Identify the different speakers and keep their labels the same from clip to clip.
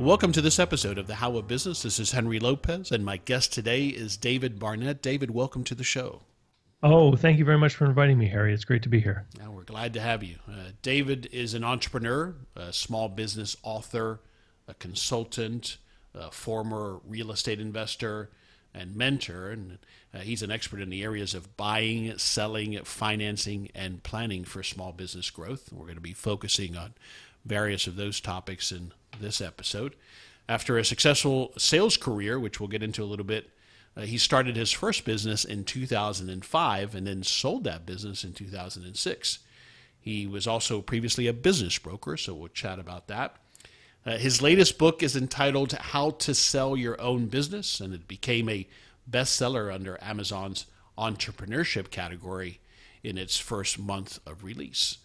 Speaker 1: Welcome to this episode of the How of Business. This is Henry Lopez, and my guest today is David Barnett. David, welcome to the show.
Speaker 2: Oh, thank you very much for inviting me, Harry. It's great to be here.
Speaker 1: Now, we're glad to have you. Uh, David is an entrepreneur, a small business author, a consultant, a former real estate investor, and mentor. And uh, he's an expert in the areas of buying, selling, financing, and planning for small business growth. We're going to be focusing on various of those topics in this episode. After a successful sales career, which we'll get into a little bit, uh, he started his first business in 2005 and then sold that business in 2006. He was also previously a business broker, so we'll chat about that. Uh, his latest book is entitled How to Sell Your Own Business, and it became a bestseller under Amazon's entrepreneurship category in its first month of release.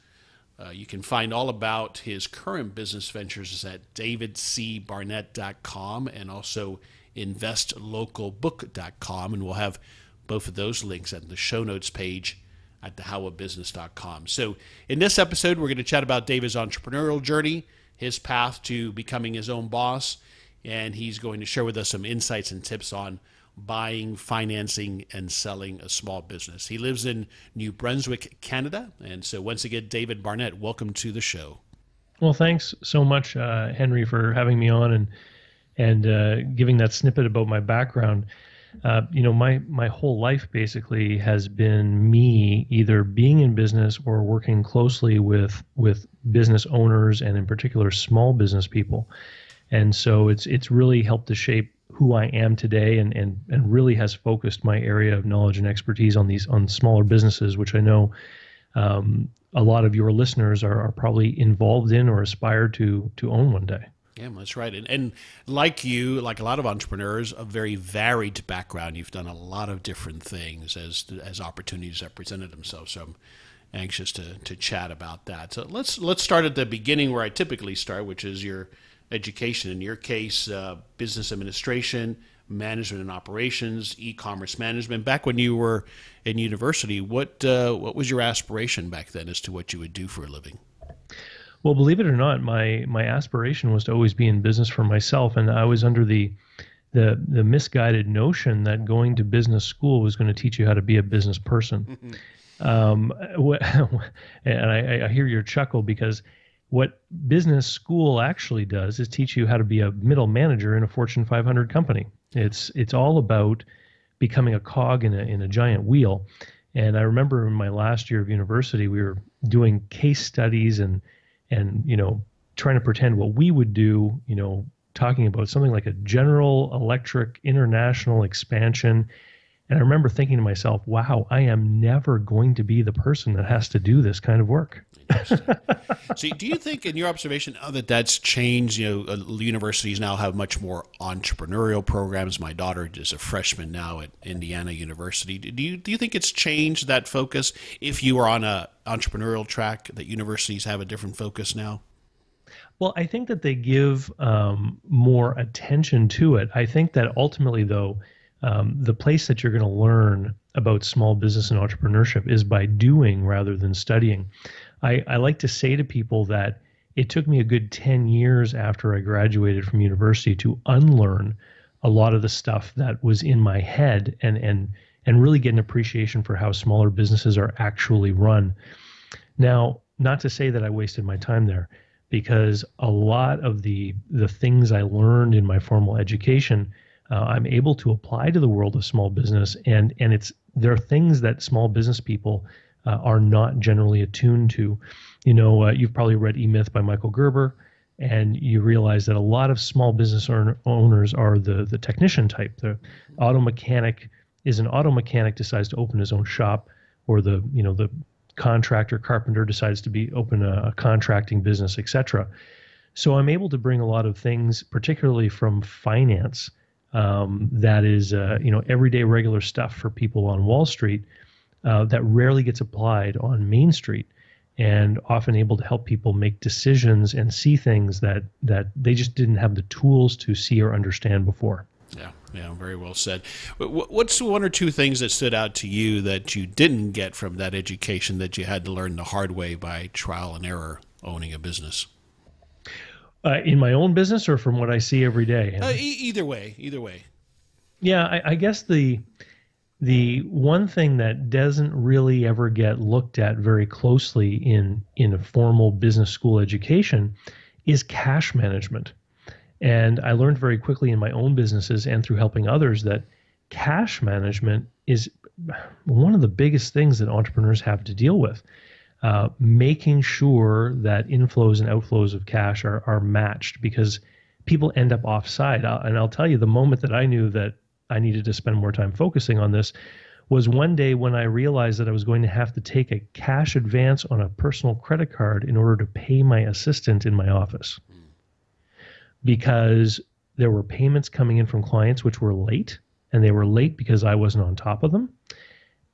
Speaker 1: Uh, you can find all about his current business ventures at davidcbarnett.com and also investlocalbook.com. And we'll have both of those links at the show notes page at thehowofbusiness.com. So, in this episode, we're going to chat about David's entrepreneurial journey, his path to becoming his own boss, and he's going to share with us some insights and tips on buying, financing, and selling a small business. He lives in New Brunswick, Canada. And so, once again, David Barnett, welcome to the show.
Speaker 2: Well, thanks so much, uh, Henry, for having me on and and uh, giving that snippet about my background. Uh, you know, my my whole life basically has been me either being in business or working closely with with business owners and in particular small business people. And so it's it's really helped to shape who I am today and, and, and really has focused my area of knowledge and expertise on these on smaller businesses, which I know um, a lot of your listeners are, are probably involved in or aspire to to own one day.
Speaker 1: Yeah, that's right. And, and like you, like a lot of entrepreneurs, a very varied background. You've done a lot of different things as as opportunities have presented themselves. So I'm anxious to to chat about that. So let's let's start at the beginning where I typically start, which is your education. In your case, uh, business administration, management and operations, e-commerce management. Back when you were in university, what uh, what was your aspiration back then as to what you would do for a living?
Speaker 2: Well, believe it or not, my my aspiration was to always be in business for myself, and I was under the the the misguided notion that going to business school was going to teach you how to be a business person. um, and I, I hear your chuckle because what business school actually does is teach you how to be a middle manager in a Fortune 500 company. It's it's all about becoming a cog in a in a giant wheel. And I remember in my last year of university, we were doing case studies and and you know trying to pretend what we would do. You know, talking about something like a General Electric international expansion. And I remember thinking to myself, wow, I am never going to be the person that has to do this kind of work.
Speaker 1: so, do you think, in your observation, that that's changed? You know, uh, universities now have much more entrepreneurial programs. My daughter is a freshman now at Indiana University. Do you do you think it's changed that focus? If you are on a entrepreneurial track, that universities have a different focus now.
Speaker 2: Well, I think that they give um, more attention to it. I think that ultimately, though, um, the place that you're going to learn about small business and entrepreneurship is by doing rather than studying. I, I like to say to people that it took me a good 10 years after I graduated from university to unlearn a lot of the stuff that was in my head and and and really get an appreciation for how smaller businesses are actually run. Now, not to say that I wasted my time there because a lot of the the things I learned in my formal education uh, I'm able to apply to the world of small business and and it's there are things that small business people uh, are not generally attuned to. You know, uh, you've probably read E Myth by Michael Gerber, and you realize that a lot of small business owners are the the technician type. The auto mechanic is an auto mechanic decides to open his own shop, or the you know the contractor, carpenter decides to be open a, a contracting business, etc. So I'm able to bring a lot of things, particularly from finance, um, that is uh, you know everyday regular stuff for people on Wall Street uh, that rarely gets applied on Main Street, and often able to help people make decisions and see things that that they just didn't have the tools to see or understand before.
Speaker 1: Yeah, yeah, very well said. What's one or two things that stood out to you that you didn't get from that education that you had to learn the hard way by trial and error owning a business?
Speaker 2: Uh, in my own business or from what I see every day?
Speaker 1: Uh, e- either way, either way.
Speaker 2: Yeah, I, I, guess the the one thing that doesn't really ever get looked at very closely in in a formal business school education is cash management. And I learned very quickly in my own businesses and through helping others that cash management is one of the biggest things that entrepreneurs have to deal with. Uh, making sure that inflows and outflows of cash are, are matched because people end up offside. Uh, and I'll tell you, the moment that I knew that I needed to spend more time focusing on this was one day when I realized that I was going to have to take a cash advance on a personal credit card in order to pay my assistant in my office. Because there were payments coming in from clients which were late, and they were late because I wasn't on top of them.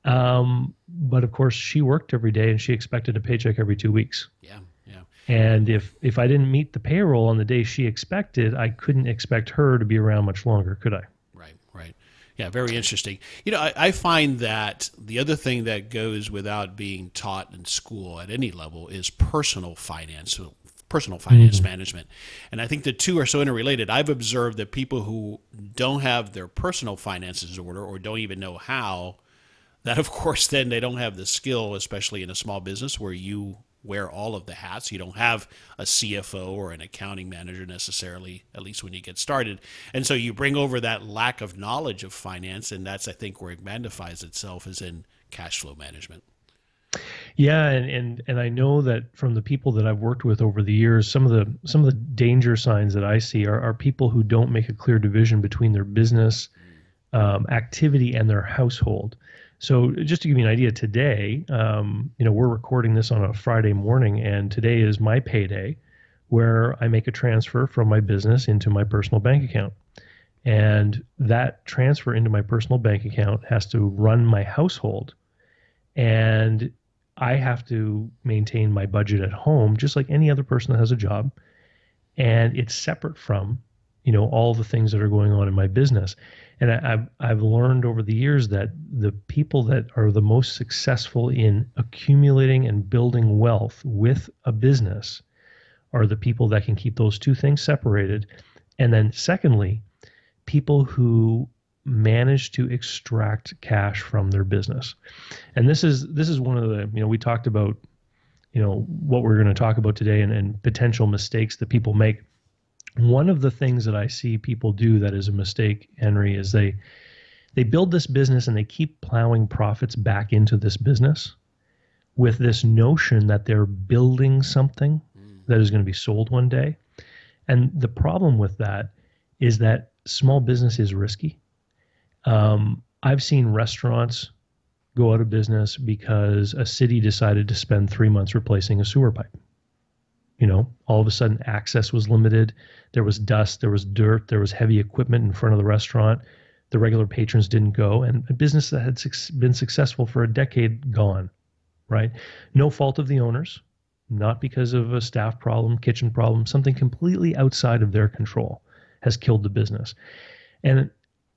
Speaker 2: Um, but of course, she worked every day and she expected a paycheck every two weeks.
Speaker 1: Yeah, yeah.
Speaker 2: And if if I didn't meet the payroll on the day she expected, I couldn't expect her to be around much longer, could I?
Speaker 1: Right, right. Yeah, very interesting. You know, I, I find that the other thing that goes without being taught in school at any level is personal finance personal finance mm-hmm. management. And I think the two are so interrelated. I've observed that people who don't have their personal finances in order or don't even know how that of course then they don't have the skill especially in a small business where you wear all of the hats. You don't have a cfo or an accounting manager necessarily at least when you get started. And so you bring over that lack of knowledge of finance and that's i think where it magnifies itself is in cash flow management.
Speaker 2: Yeah, and, and and I know that from the people that I've worked with over the years, some of the some of the danger signs that I see are, are people who don't make a clear division between their business um, activity and their household. So just to give you an idea, today, um, you know, we're recording this on a Friday morning, and today is my payday, where I make a transfer from my business into my personal bank account, and that transfer into my personal bank account has to run my household, and I have to maintain my budget at home, just like any other person that has a job, and it's separate from, you know, all the things that are going on in my business. And I, have I've learned over the years that the people that are the most successful in accumulating and building wealth with a business are the people that can keep those two things separated. And then, secondly, people who manage to extract cash from their business. And this is this is one of the you know we talked about you know what we're going to talk about today and, and potential mistakes that people make one of the things that I see people do that is a mistake, Henry, is they they build this business and they keep plowing profits back into this business with this notion that they're building something mm. that is going to be sold one day. And the problem with that is that small business is risky. Um, I've seen restaurants go out of business because a city decided to spend three months replacing a sewer pipe you know, all of a sudden access was limited. There was dust, there was dirt, there was heavy equipment in front of the restaurant. The regular patrons didn't go, and a business that had been successful for a decade gone, right? No fault of the owners, not because of a staff problem, kitchen problem, something completely outside of their control has killed the business. And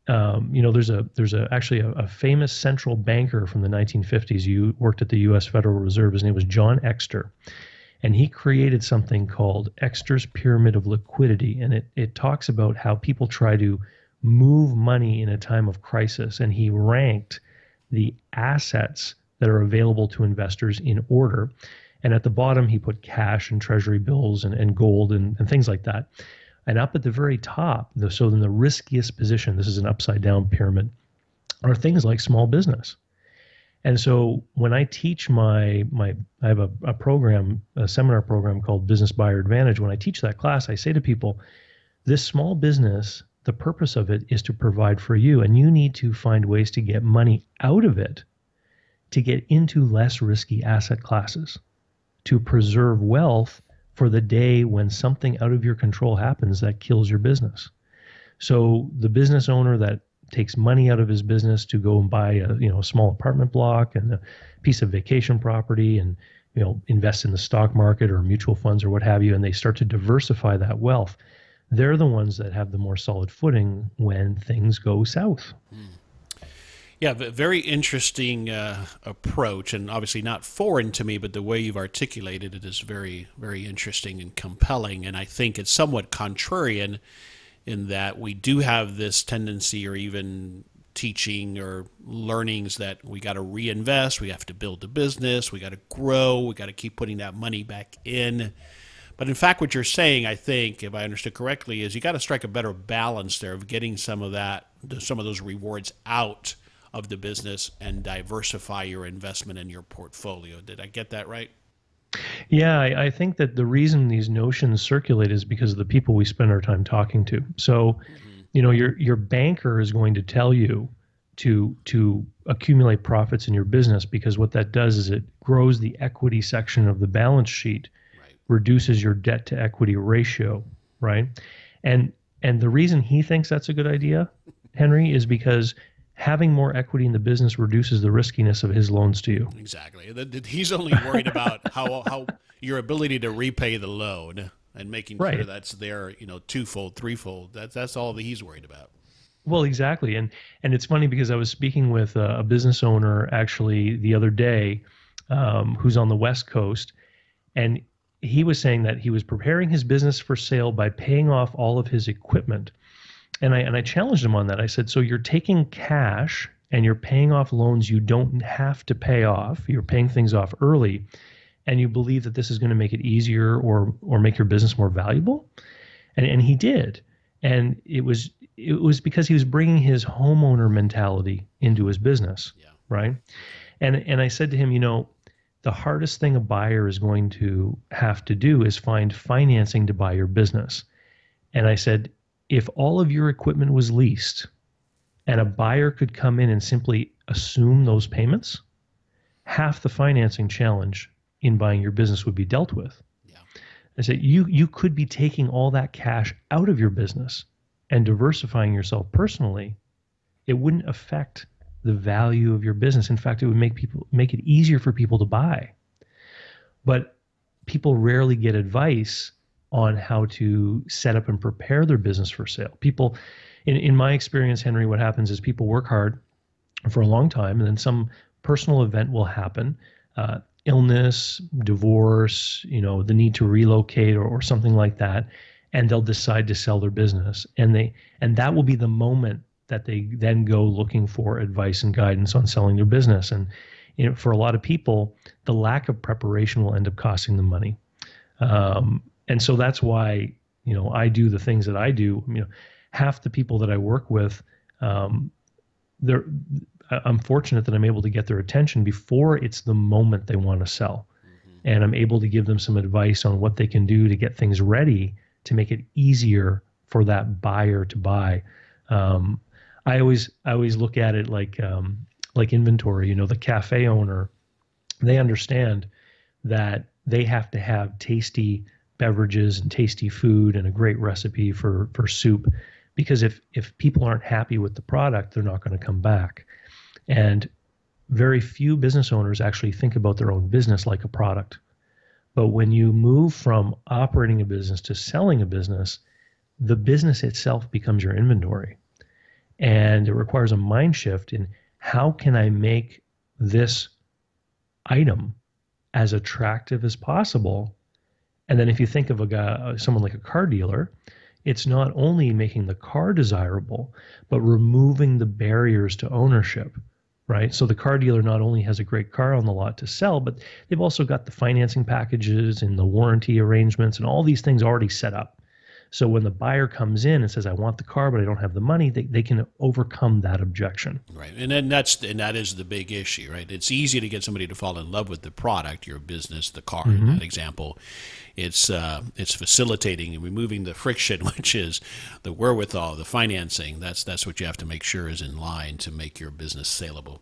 Speaker 2: um, you know, there's a there's a actually a, a, famous central banker from the 1950s. You worked at the U.S. Federal Reserve. His name was John Exter, and he created something called Exter's Pyramid of Liquidity. And it, it talks about how people try to move money in a time of crisis. And he ranked the assets that are available to investors in order. And at the bottom, he put cash and treasury bills and, and gold and, and things like that. And up at the very top, so in the riskiest position, this is an upside down pyramid, are things like small business. And so when I teach my my I have a, a program, a seminar program called Business Buyer Advantage. When I teach that class, I say to people, this small business, the purpose of it is to provide for you, and you need to find ways to get money out of it to get into less risky asset classes, to preserve wealth for the day when something out of your control happens that kills your business. So the business owner that takes money out of his business to go and buy a you know a small apartment block and a piece of vacation property and you know invest in the stock market or mutual funds or what have you and they start to diversify that wealth they're the ones that have the more solid footing when things go south.
Speaker 1: Yeah very interesting uh, approach and obviously not foreign to me but the way you've articulated it is very very interesting and compelling and i think it's somewhat contrarian in that we do have this tendency or even teaching or learnings that we got to reinvest, we have to build a business, we got to grow, we got to keep putting that money back in. But in fact, what you're saying, I think, if I understood correctly, is you got to strike a better balance there of getting some of that, some of those rewards out of the business and diversify your investment in your portfolio. Did I get that right?
Speaker 2: Yeah, I, I, think that the reason these notions circulate is because of the people we spend our time talking to. So, mm-hmm. you know, your your banker is going to tell you to to accumulate profits in your business because what that does is it grows the equity section of the balance sheet, right. reduces your debt to equity ratio, right? And and the reason he thinks that's a good idea, Henry, is because having more equity in the business reduces the riskiness of his loans to you.
Speaker 1: Exactly. He's only worried about how how your ability to repay the loan and making right. sure that's there, you know, twofold, threefold. That's that's all that he's worried about.
Speaker 2: Well, exactly, and and it's funny because I was speaking with a, a business owner actually the other day, um, who's on the West Coast, and he was saying that he was preparing his business for sale by paying off all of his equipment and I and I challenged him on that. I said, so you're taking cash and you're paying off loans you don't have to pay off. You're paying things off early, and you believe that this is going to make it easier or or make your business more valuable. And and he did, and it was it was because he was bringing his homeowner mentality into his business, yeah. right? And and I said to him, you know, the hardest thing a buyer is going to have to do is find financing to buy your business. And I said, if all of your equipment was leased and a buyer could come in and simply assume those payments, half the financing challenge in buying your business would be dealt with. Yeah. I said you you could be taking all that cash out of your business and diversifying yourself personally. It wouldn't affect the value of your business. In fact, it would make people make it easier for people to buy. But people rarely get advice on how to set up and prepare their business for sale. People, in, in my experience, Henry, what happens is people work hard for a long time and then some personal event will happen. Uh, illness, divorce, you know, the need to relocate or, or something like that, and they'll decide to sell their business. And they and that will be the moment that they then go looking for advice and guidance on selling their business. And you know, for a lot of people, the lack of preparation will end up costing them money. Um, and so that's why you know I do the things that I do. You know, half the people that I work with, um, they're I'm fortunate that I'm able to get their attention before it's the moment they want to sell, mm-hmm. and I'm able to give them some advice on what they can do to get things ready to make it easier for that buyer to buy. Um, I always I always look at it like um, like inventory. You know, the cafe owner, they understand that they have to have tasty beverages and tasty food and a great recipe for for soup. Because if if people aren't happy with the product they're not going to come back. And very few business owners actually think about their own business like a product. But when you move from operating a business to selling a business the business itself becomes your inventory. And it requires a mind shift in how can i make this item as attractive as possible and then if you think of a guy, uh, someone like a car dealer, it's not only making the car desirable, but removing the barriers to ownership, right? So the car dealer not only has a great car on the lot to sell, but they've also got the financing packages and the warranty arrangements and all these things already set up. So when the buyer comes in and says, "I want the car, but I don't have the money," they, they can overcome that objection.
Speaker 1: Right, and then that's and that is the big issue, right? It's easy to get somebody to fall in love with the product, your business, the car, mm-hmm. in that example. It's uh, it's facilitating and removing the friction, which is the wherewithal, the financing. That's that's what you have to make sure is in line to make your business saleable.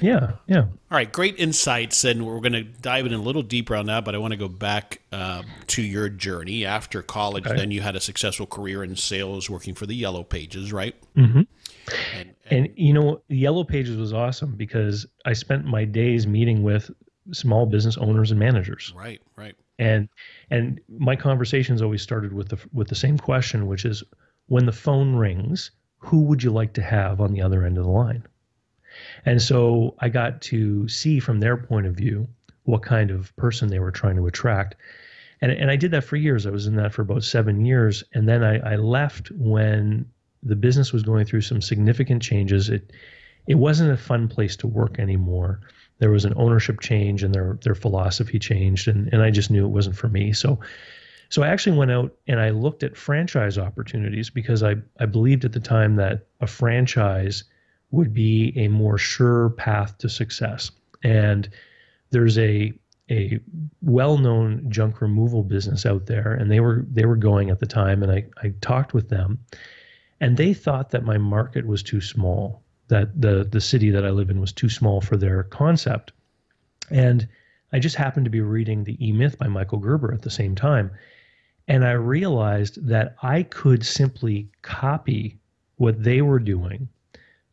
Speaker 2: Yeah, yeah. All
Speaker 1: right, great insights, and we're going to dive in a little deeper on that. But I want to go back uh, to your journey after college. Okay. Then you had a successful career in sales, working for the Yellow Pages, right?
Speaker 2: Mm-hmm. And, and, and you know, Yellow Pages was awesome because I spent my days meeting with small business owners and managers.
Speaker 1: Right, right.
Speaker 2: And and my conversations always started with the with the same question, which is, when the phone rings, who would you like to have on the other end of the line? And so I got to see from their point of view what kind of person they were trying to attract. And, and I did that for years. I was in that for about seven years. And then I, I left when the business was going through some significant changes. It, it wasn't a fun place to work anymore. There was an ownership change and their, their philosophy changed. And, and I just knew it wasn't for me. So, so I actually went out and I looked at franchise opportunities because I, I believed at the time that a franchise – would be a more sure path to success. And there's a a well-known junk removal business out there, and they were they were going at the time, and I, I talked with them, and they thought that my market was too small, that the the city that I live in was too small for their concept, and I just happened to be reading the E Myth by Michael Gerber at the same time, and I realized that I could simply copy what they were doing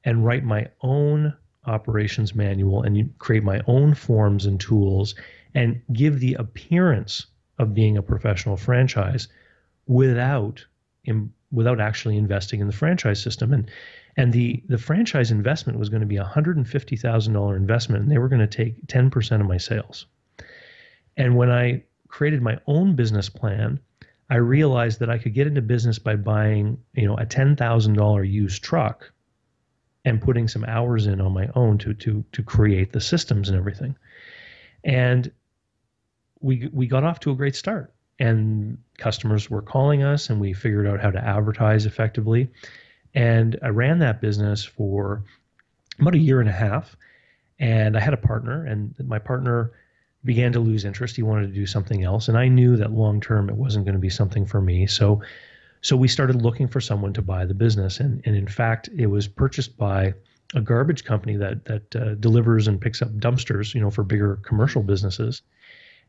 Speaker 2: and write my own operations manual and create my own forms and tools and give the appearance of being a professional franchise without in, without actually investing in the franchise system. And and the the franchise investment was going to be a hundred and fifty thousand dollar investment and they were going to take 10% of my sales. And when i created my own business plan i realized that i could get into business by buying you know a $10000 used truck and putting some hours in on my own to to to create the systems and everything. And we we got off to a great start. And customers were calling us and we figured out how to advertise effectively. And I ran that business for about a year and a half. And I had a partner, and my partner began to lose interest. He wanted to do something else. And I knew that long term it wasn't going to be something for me. So so we started looking for someone to buy the business, and and in fact, it was purchased by a garbage company that that uh, delivers and picks up dumpsters, you know, for bigger commercial businesses.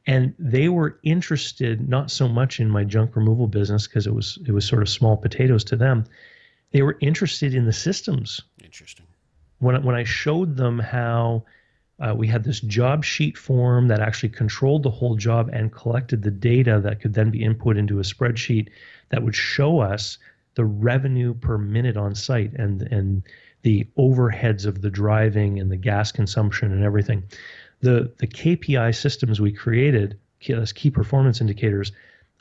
Speaker 2: And they were interested not so much in my junk removal business because it was it was sort of small potatoes to them. They were interested in the systems.
Speaker 1: Interesting.
Speaker 2: When when I showed them how uh, we had this job sheet form that actually controlled the whole job and collected the data that could then be input into a spreadsheet that would show us the revenue per minute on site and and the overheads of the driving and the gas consumption and everything. The the KPI systems we created as key performance indicators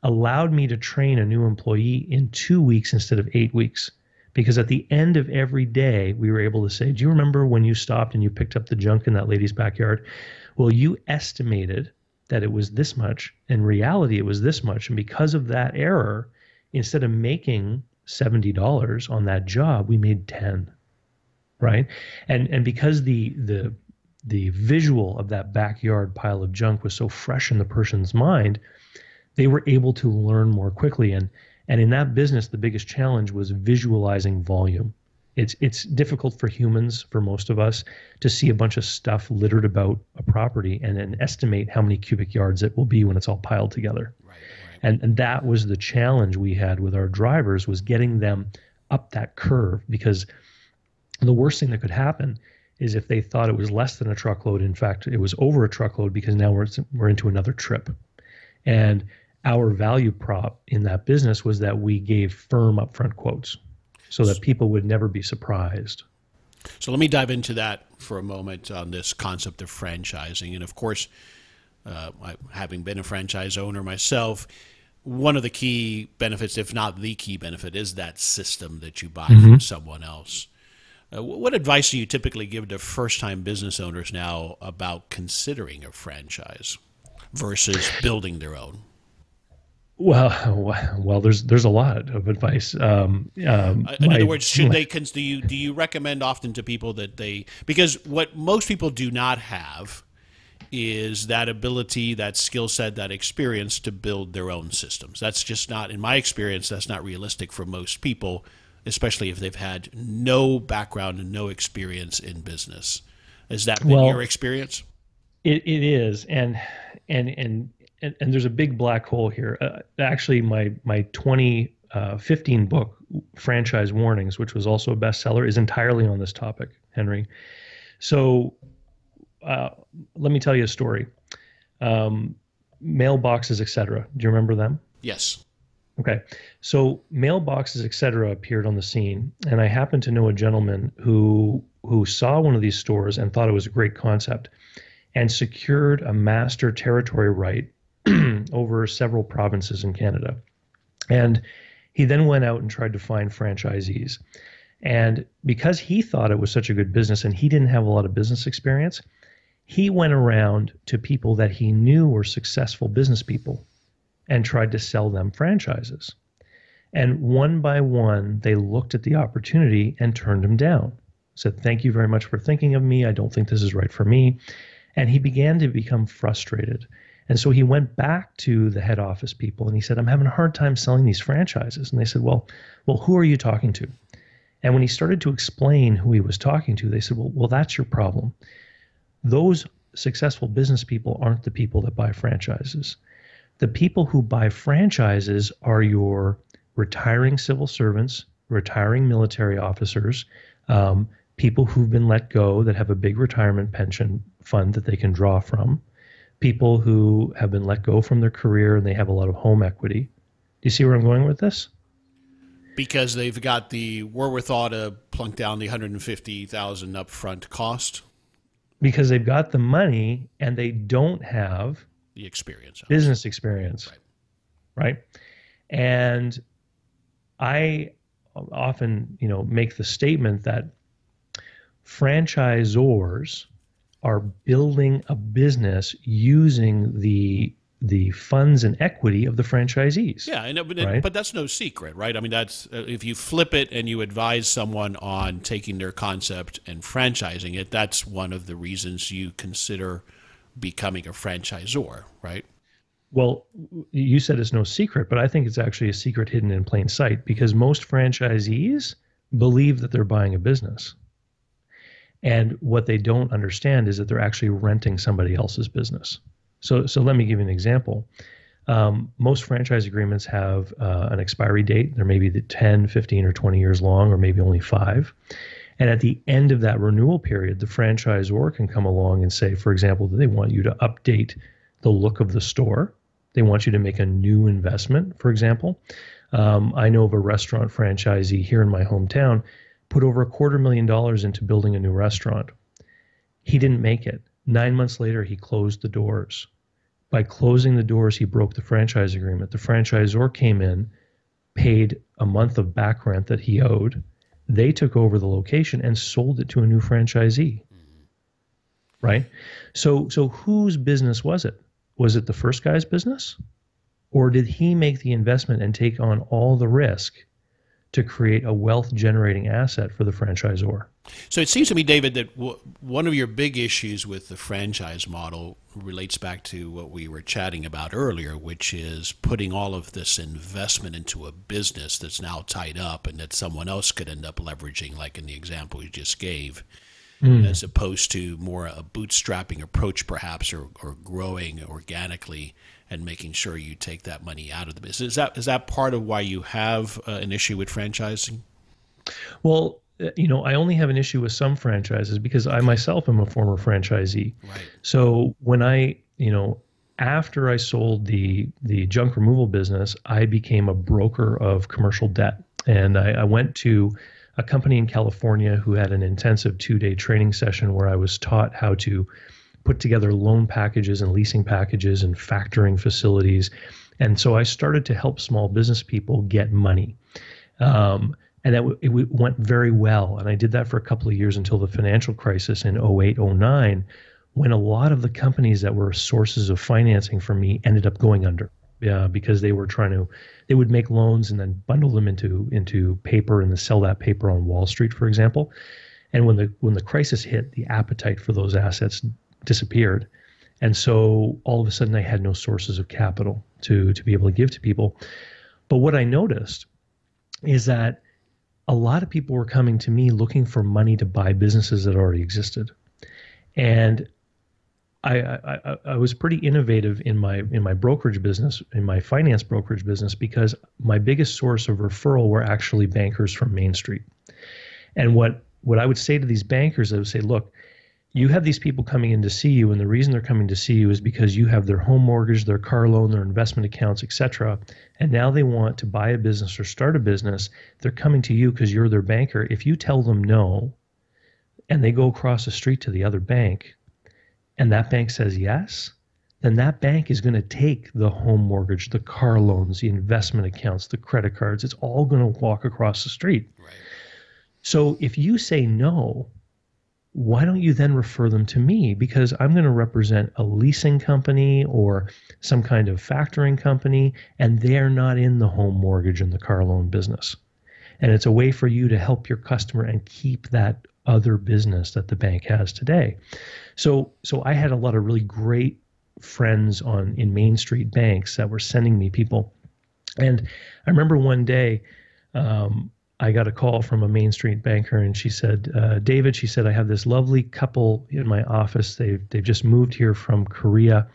Speaker 2: allowed me to train a new employee in two weeks instead of eight weeks. Because at the end of every day, we were able to say, Do you remember when you stopped and you picked up the junk in that lady's backyard? Well, you estimated that it was this much. In reality, it was this much. And because of that error, instead of making $70 on that job, we made 10. Right? And and because the the the visual of that backyard pile of junk was so fresh in the person's mind, they were able to learn more quickly. And and in that business, the biggest challenge was visualizing volume. It's it's difficult for humans, for most of us, to see a bunch of stuff littered about a property and then estimate how many cubic yards it will be when it's all piled together and and that was the challenge we had with our drivers was getting them up that curve because the worst thing that could happen is if they thought it was less than a truckload. In fact it was over a truckload because now we're we're into another trip. And our value prop in that business was that we gave firm upfront quotes so that people would never be surprised.
Speaker 1: So let me dive into that for a moment on this concept of franchising. And of course uh, having been a franchise owner myself one of the key benefits, if not the key benefit, is that system that you buy mm-hmm. from someone else. Uh, what advice do you typically give to first time business owners now about considering a franchise versus building their own?
Speaker 2: Well, well, there's there's a lot of advice. Um,
Speaker 1: um, In my, other words, should they do you do you recommend often to people that they because what most people do not have is that ability, that skill set, that experience to build their own systems. That's just not, in my experience, that's not realistic for most people, especially if they've had no background and no experience in business. Has that been
Speaker 2: Well-
Speaker 1: your experience?
Speaker 2: It, it is, and and and and, and there's a big black hole here. Uh, actually, my my 2015 book, Franchise Warnings, which was also a bestseller, is entirely on this topic, Henry. So, uh, let me tell you a story. Um, mailboxes, etc. Do you remember them?
Speaker 1: Yes.
Speaker 2: Okay. So mailboxes, etc. appeared on the scene. And I happen to know a gentleman who who saw one of these stores and thought it was a great concept and secured a master territory right over several provinces in Canada. And he then went out and tried to find franchisees. And because he thought it was such a good business and he didn't have a lot of business experience, he went around to people that he knew were successful business people and tried to sell them franchises. And one by one, they looked at the opportunity and turned him down. Said, Thank you very much for thinking of me. I don't think this is right for me. And he began to become frustrated. And so he went back to the head office people and he said, I'm having a hard time selling these franchises. And they said, Well, well, who are you talking to? And when he started to explain who he was talking to, they said, Well, well, that's your problem. Those successful business people aren't the people that buy franchises the people who buy franchises are your retiring civil servants, retiring military officers, um, people who've been let go that have a big retirement pension fund that they can draw from, people who have been let go from their career and they have a lot of home equity. Do you see where I'm going with this?
Speaker 1: Because they've got the wherewithal to plunk down the 150,000 upfront cost,
Speaker 2: Because they've got the money and they don't have
Speaker 1: the experience.
Speaker 2: business experience.
Speaker 1: Right.
Speaker 2: Right. And I often, you know, make the statement that franchisors are building a business using the the funds and equity of the franchisees.
Speaker 1: Yeah, and, but,
Speaker 2: Right.
Speaker 1: but that's no secret, right? I mean, that's if you flip it and you advise someone on taking their concept and franchising it, that's one of the reasons you consider becoming a franchisor, right?
Speaker 2: Well, you said it's no secret, but I think it's actually a secret hidden in plain sight because most franchisees believe that they're buying a business. And what they don't understand is that they're actually renting somebody else's business. So, so let me give you an example. Um, most franchise agreements have uh, an expiry date. They're maybe the 10, 15, or 20 years long, or maybe only five. And at the end of that renewal period, the franchisor can come along and say, for example, that they want you to update the look of the store. They want you to make a new investment, for example. Um, I know of a restaurant franchisee here in my hometown put over a quarter million dollars into building a new restaurant. He didn't make it. Nine months later, he closed the doors. By closing the doors, he broke the franchise agreement. The franchisor came in, paid a month of back rent that he owed. They took over the location and sold it to a new franchisee. Mm-hmm. Right? So so whose business was it? Was it the first guy's business? Or did he make the investment and take on all the risk to create a wealth generating asset for the franchisor?
Speaker 1: So it seems to me, David, that w- one of your big issues with the franchise model relates back to what we were chatting about earlier, which is putting all of this investment into a business that's now tied up and that someone else could end up leveraging, like in the example you just gave, mm. as opposed to more a bootstrapping approach, perhaps, or, or growing organically and making sure you take that money out of the business. Is that is that part of why you have uh, an issue with franchising?
Speaker 2: Well, uh, you know, I only have an issue with some franchises because I myself am a former franchisee.
Speaker 1: Right.
Speaker 2: So when I, you know, after I sold the the junk removal business, I became a broker of commercial debt, and I, I went to a company in California who had an intensive two day training session where I was taught how to put together loan packages and leasing packages and factoring facilities. And so I started to help small business people get money. Um, and that w- it w- went very well. And I did that for a couple of years until the financial crisis in 08, 09, when a lot of the companies that were sources of financing for me ended up going under. Yeah, because they were trying to, they would make loans and then bundle them into into paper and then sell that paper on Wall Street, for example. And when the when the crisis hit, the appetite for those assets disappeared, and so all of a sudden I had no sources of capital to to be able to give to people. But what I noticed is that a lot of people were coming to me looking for money to buy businesses that already existed. And I, I, I was pretty innovative in my in my brokerage business, in my finance brokerage business, because my biggest source of referral were actually bankers from Main Street. And what what I would say to these bankers, I would say, look, you have these people coming in to see you, and the reason they're coming to see you is because you have their home mortgage, their car loan, their investment accounts, etc. And now they want to buy a business or start a business. They're coming to you because you're their banker. If you tell them no, and they go across the street to the other bank, and that bank says yes, then that bank is going to take the home mortgage, the car loans, the investment accounts, the credit cards. It's all going to walk across the street.
Speaker 1: Right.
Speaker 2: So if you say no, why don't you then refer them to me? Because I'm going to represent a leasing company or some kind of factoring company, and they're not in the home mortgage and the car loan business. And it's a way for you to help your customer and keep that other business that the bank has today. So, so I had a lot of really great friends on in Main Street banks that were sending me people, and I remember one day um, I got a call from a Main Street banker, and she said, uh, "David," she said, "I have this lovely couple in my office. They've they've just moved here from Korea.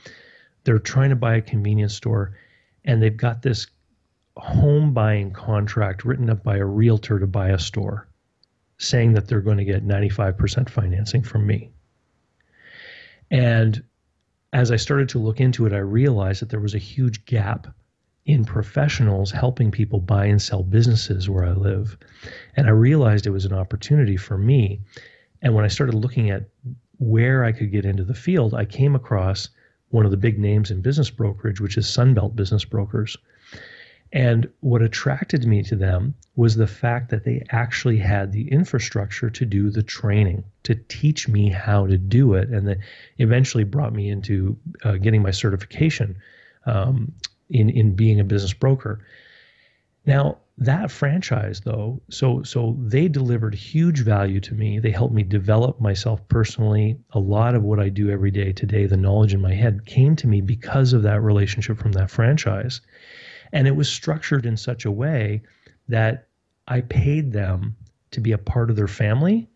Speaker 2: They're trying to buy a convenience store, and they've got this home buying contract written up by a realtor to buy a store, saying that they're going to get 95% financing from me." And as I started to look into it, I realized that there was a huge gap in professionals helping people buy and sell businesses where I live. And I realized it was an opportunity for me. And when I started looking at where I could get into the field, I came across one of the big names in business brokerage, which is Sunbelt Business Brokers. And what attracted me to them was the fact that they actually had the infrastructure to do the training, to teach me how to do it. And that eventually brought me into uh, getting my certification um, in in being a business broker. Now that franchise though, so so they delivered huge value to me. They helped me develop myself personally. A lot of what I do every day today, the knowledge in my head came to me because of that relationship from that franchise. And it was structured in such a way that I paid them to be a part of their family,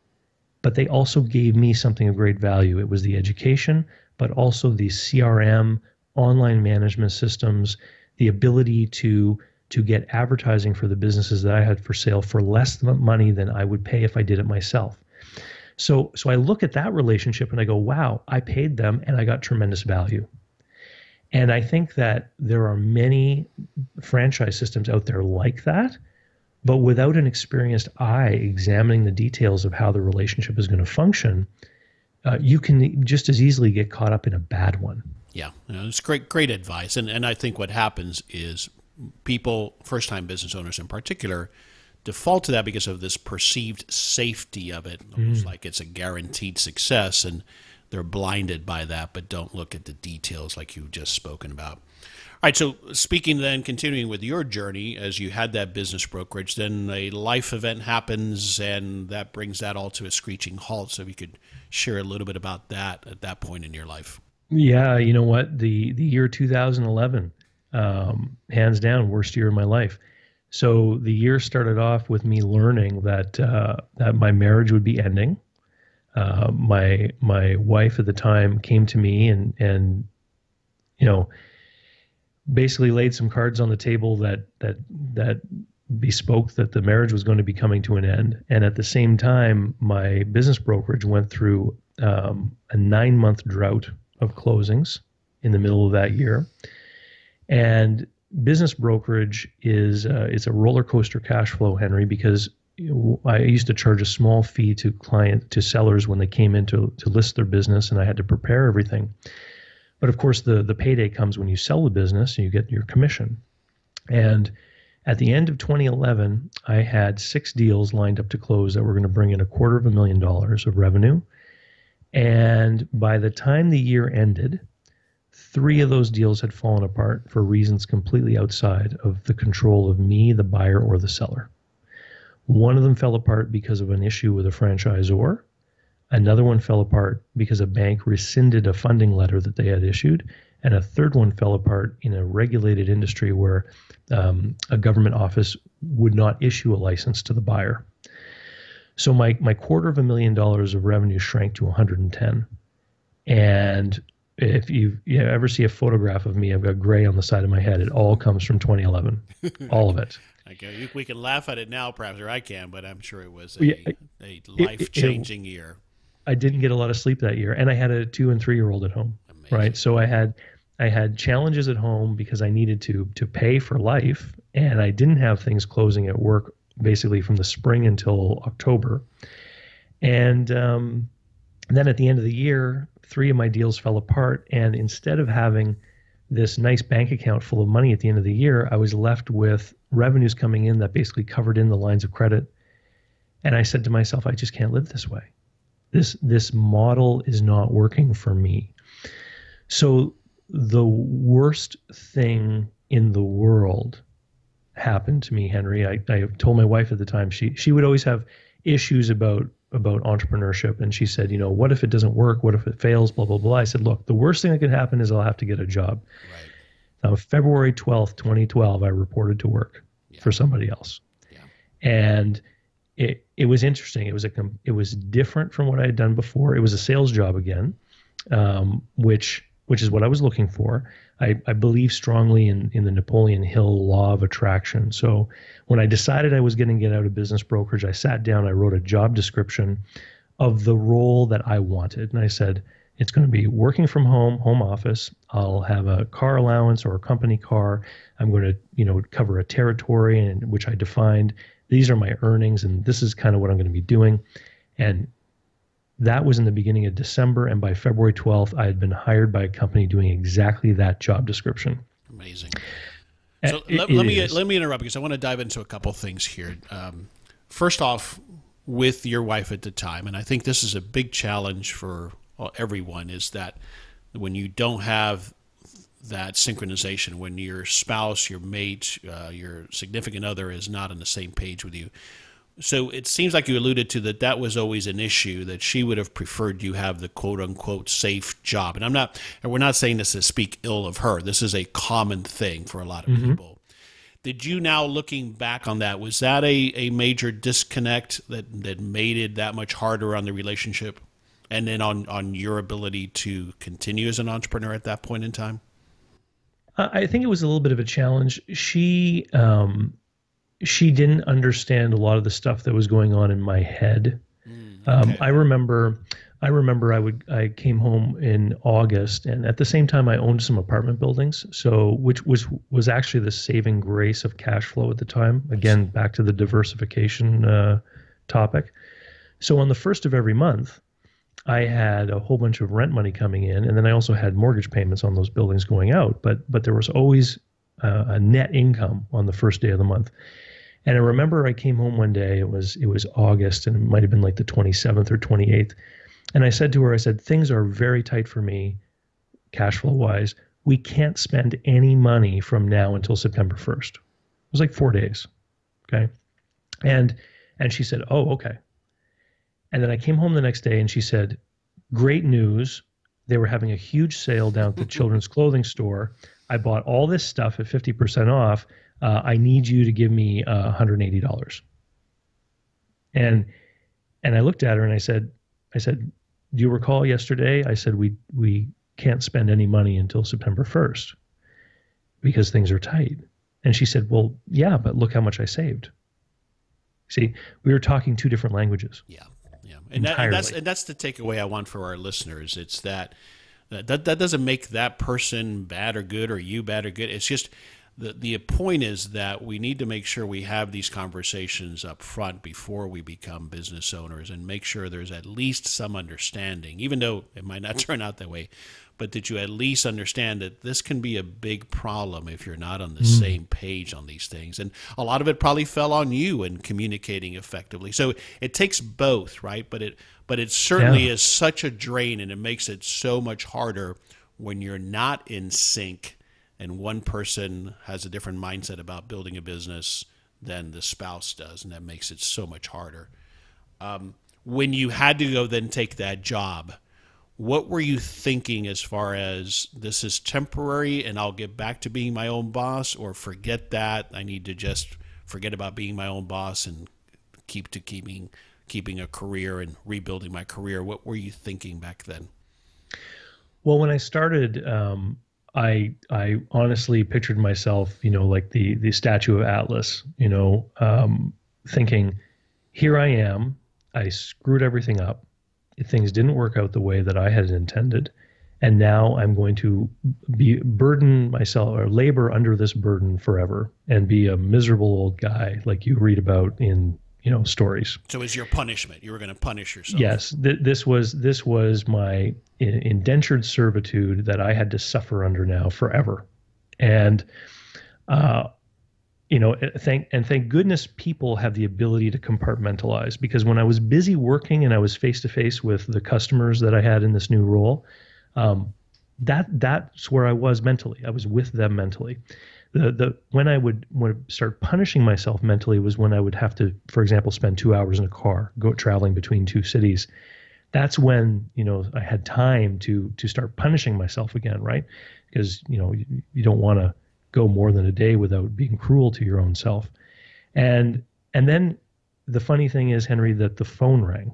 Speaker 2: but they also gave me something of great value. It was the education, but also the CRM, online management systems, the ability to to get advertising for the businesses that I had for sale for less money than I would pay if I did it myself. So so I look at that relationship and I go, wow, I paid them and I got tremendous value. And I think that there are many franchise systems out there like that, but without an experienced eye examining the details of how the relationship is going to function, uh, you can just as easily get caught up in a bad one.
Speaker 1: Yeah, you know, it's great, great advice. And and I think what happens is people, first time business owners in particular, default to that because of this perceived safety of it, almost mm. like it's a guaranteed success, and they're blinded by that, but don't look at the details like you've just spoken about. All right, so speaking then, continuing with your journey, as you had that business brokerage, then a life event happens, and that brings that all to a screeching halt. So, if you could share a little bit about that at that point in your life.
Speaker 2: Yeah, you know what? The the year 2011, um, hands down, worst year of my life. So the year started off with me learning that uh, that my marriage would be ending. Uh, my my wife at the time came to me and and you know basically laid some cards on the table that that that bespoke that the marriage was going to be coming to an end. And at the same time, my business brokerage went through um, a nine month drought of closings in the middle of that year. And business brokerage is uh, it's a roller coaster cash flow, Henry, because I used to charge a small fee to client to sellers when they came in to, to list their business, and I had to prepare everything. But of course, the the payday comes when you sell the business and you get your commission. And at the end of 2011, I had six deals lined up to close that were going to bring in a quarter of a million dollars of revenue and by the time the year ended, three of those deals had fallen apart for reasons completely outside of the control of me, the buyer, or the seller. One of them fell apart because of an issue with a franchisor. Another one fell apart because a bank rescinded a funding letter that they had issued. And a third one fell apart in a regulated industry where um, a government office would not issue a license to the buyer. So my my quarter of a million dollars of revenue shrank to 110. And if you, you ever see a photograph of me, I've got gray on the side of my head. It all comes from 2011, all of it.
Speaker 1: Okay, we can laugh at it now, perhaps, or I can, but I'm sure it was a, yeah, a life-changing year.
Speaker 2: I didn't get a lot of sleep that year, and I had a two and three year old at home. Amazing. Right, so I had I had challenges at home because I needed to to pay for life, and I didn't have things closing at work basically from the spring until October. And um, then at the end of the year, three of my deals fell apart, and instead of having this nice bank account full of money at the end of the year, I was left with revenues coming in that basically covered in the lines of credit. And I said to myself, I just can't live this way. This this model is not working for me. So the worst thing in the world happened to me, Henry. I, I told my wife at the time she she would always have issues about about entrepreneurship and she said, you know, what if it doesn't work? What if it fails? Blah blah blah. I said, look, the worst thing that could happen is I'll have to get a job. Right. Now, February twelfth, twenty twelve, I reported to work yeah. for somebody else, yeah. and it it was interesting. It was a it was different from what I had done before. It was a sales job again, um, which which is what I was looking for. I, I believe strongly in, in the Napoleon Hill law of attraction. So when I decided I was going to get out of business brokerage, I sat down, I wrote a job description of the role that I wanted. And I said, it's going to be working from home, home office. I'll have a car allowance or a company car. I'm going to, you know, cover a territory in which I defined. These are my earnings, and this is kind of what I'm going to be doing. And that was in the beginning of December, and by February 12th, I had been hired by a company doing exactly that job description.
Speaker 1: Amazing. So it, let, let me let me interrupt because I want to dive into a couple things here. Um, first off, with your wife at the time, and I think this is a big challenge for everyone, is that when you don't have that synchronization, when your spouse, your mate, uh, your significant other is not on the same page with you, so it seems like you alluded to that that was always an issue that she would have preferred you have the quote unquote safe job. And I'm not, and we're not saying this to speak ill of her. This is a common thing for a lot of mm-hmm. people. Did you now looking back on that, was that a, a major disconnect that, that made it that much harder on the relationship? And then on, on your ability to continue as an entrepreneur at that point in time?
Speaker 2: I think it was a little bit of a challenge. She, um, she didn't understand a lot of the stuff that was going on in my head. Mm, um, okay. um, I remember, I remember I would I came home in August, and at the same time I owned some apartment buildings. So which was was actually the saving grace of cash flow at the time. Again, back to the diversification uh, topic. So on the first of every month, I had a whole bunch of rent money coming in, and then I also had mortgage payments on those buildings going out. But but there was always uh, a net income on the first day of the month. And I remember I came home one day. It was it was August, and it might have been like the 27th or 28th. And I said to her, I said, things are very tight for me, cash flow wise. We can't spend any money from now until September 1st. It was like four days. Okay. And and she said, Oh, okay. And then I came home the next day and she said, Great news. They were having a huge sale down at the children's clothing store. I bought all this stuff at 50% off uh, I need you to give me uh, $180. And and I looked at her and I said, I said, do you recall yesterday? I said we we can't spend any money until September 1st because things are tight. And she said, well, yeah, but look how much I saved. See, we were talking two different languages.
Speaker 1: Yeah, yeah, and, that, and that's and that's the takeaway I want for our listeners. It's that that that doesn't make that person bad or good or you bad or good. It's just the the point is that we need to make sure we have these conversations up front before we become business owners and make sure there's at least some understanding even though it might not turn out that way but that you at least understand that this can be a big problem if you're not on the mm. same page on these things and a lot of it probably fell on you in communicating effectively so it takes both right but it but it certainly yeah. is such a drain and it makes it so much harder when you're not in sync and one person has a different mindset about building a business than the spouse does, and that makes it so much harder. Um, when you had to go then take that job, what were you thinking as far as this is temporary and I'll get back to being my own boss, or forget that I need to just forget about being my own boss and keep to keeping keeping a career and rebuilding my career? What were you thinking back then?
Speaker 2: Well, when I started, um, I I honestly pictured myself, you know, like the the statue of Atlas, you know, um, thinking, here I am, I screwed everything up, things didn't work out the way that I had intended, and now I'm going to be burden myself or labor under this burden forever and be a miserable old guy like you read about in you know stories.
Speaker 1: So, as your punishment, you were going to punish yourself.
Speaker 2: Yes, th- this was this was my indentured servitude that I had to suffer under now forever, and uh, you know, eh, thank and thank goodness people have the ability to compartmentalize because when I was busy working and I was face to face with the customers that I had in this new role, um, that that's where I was mentally. I was with them mentally the the when I would would start punishing myself mentally was when I would have to, for example, spend two hours in a car, go traveling between two cities. That's when you know I had time to to start punishing myself again, right? Because you know you, you don't want to go more than a day without being cruel to your own self. And and then the funny thing is, Henry, that the phone rang.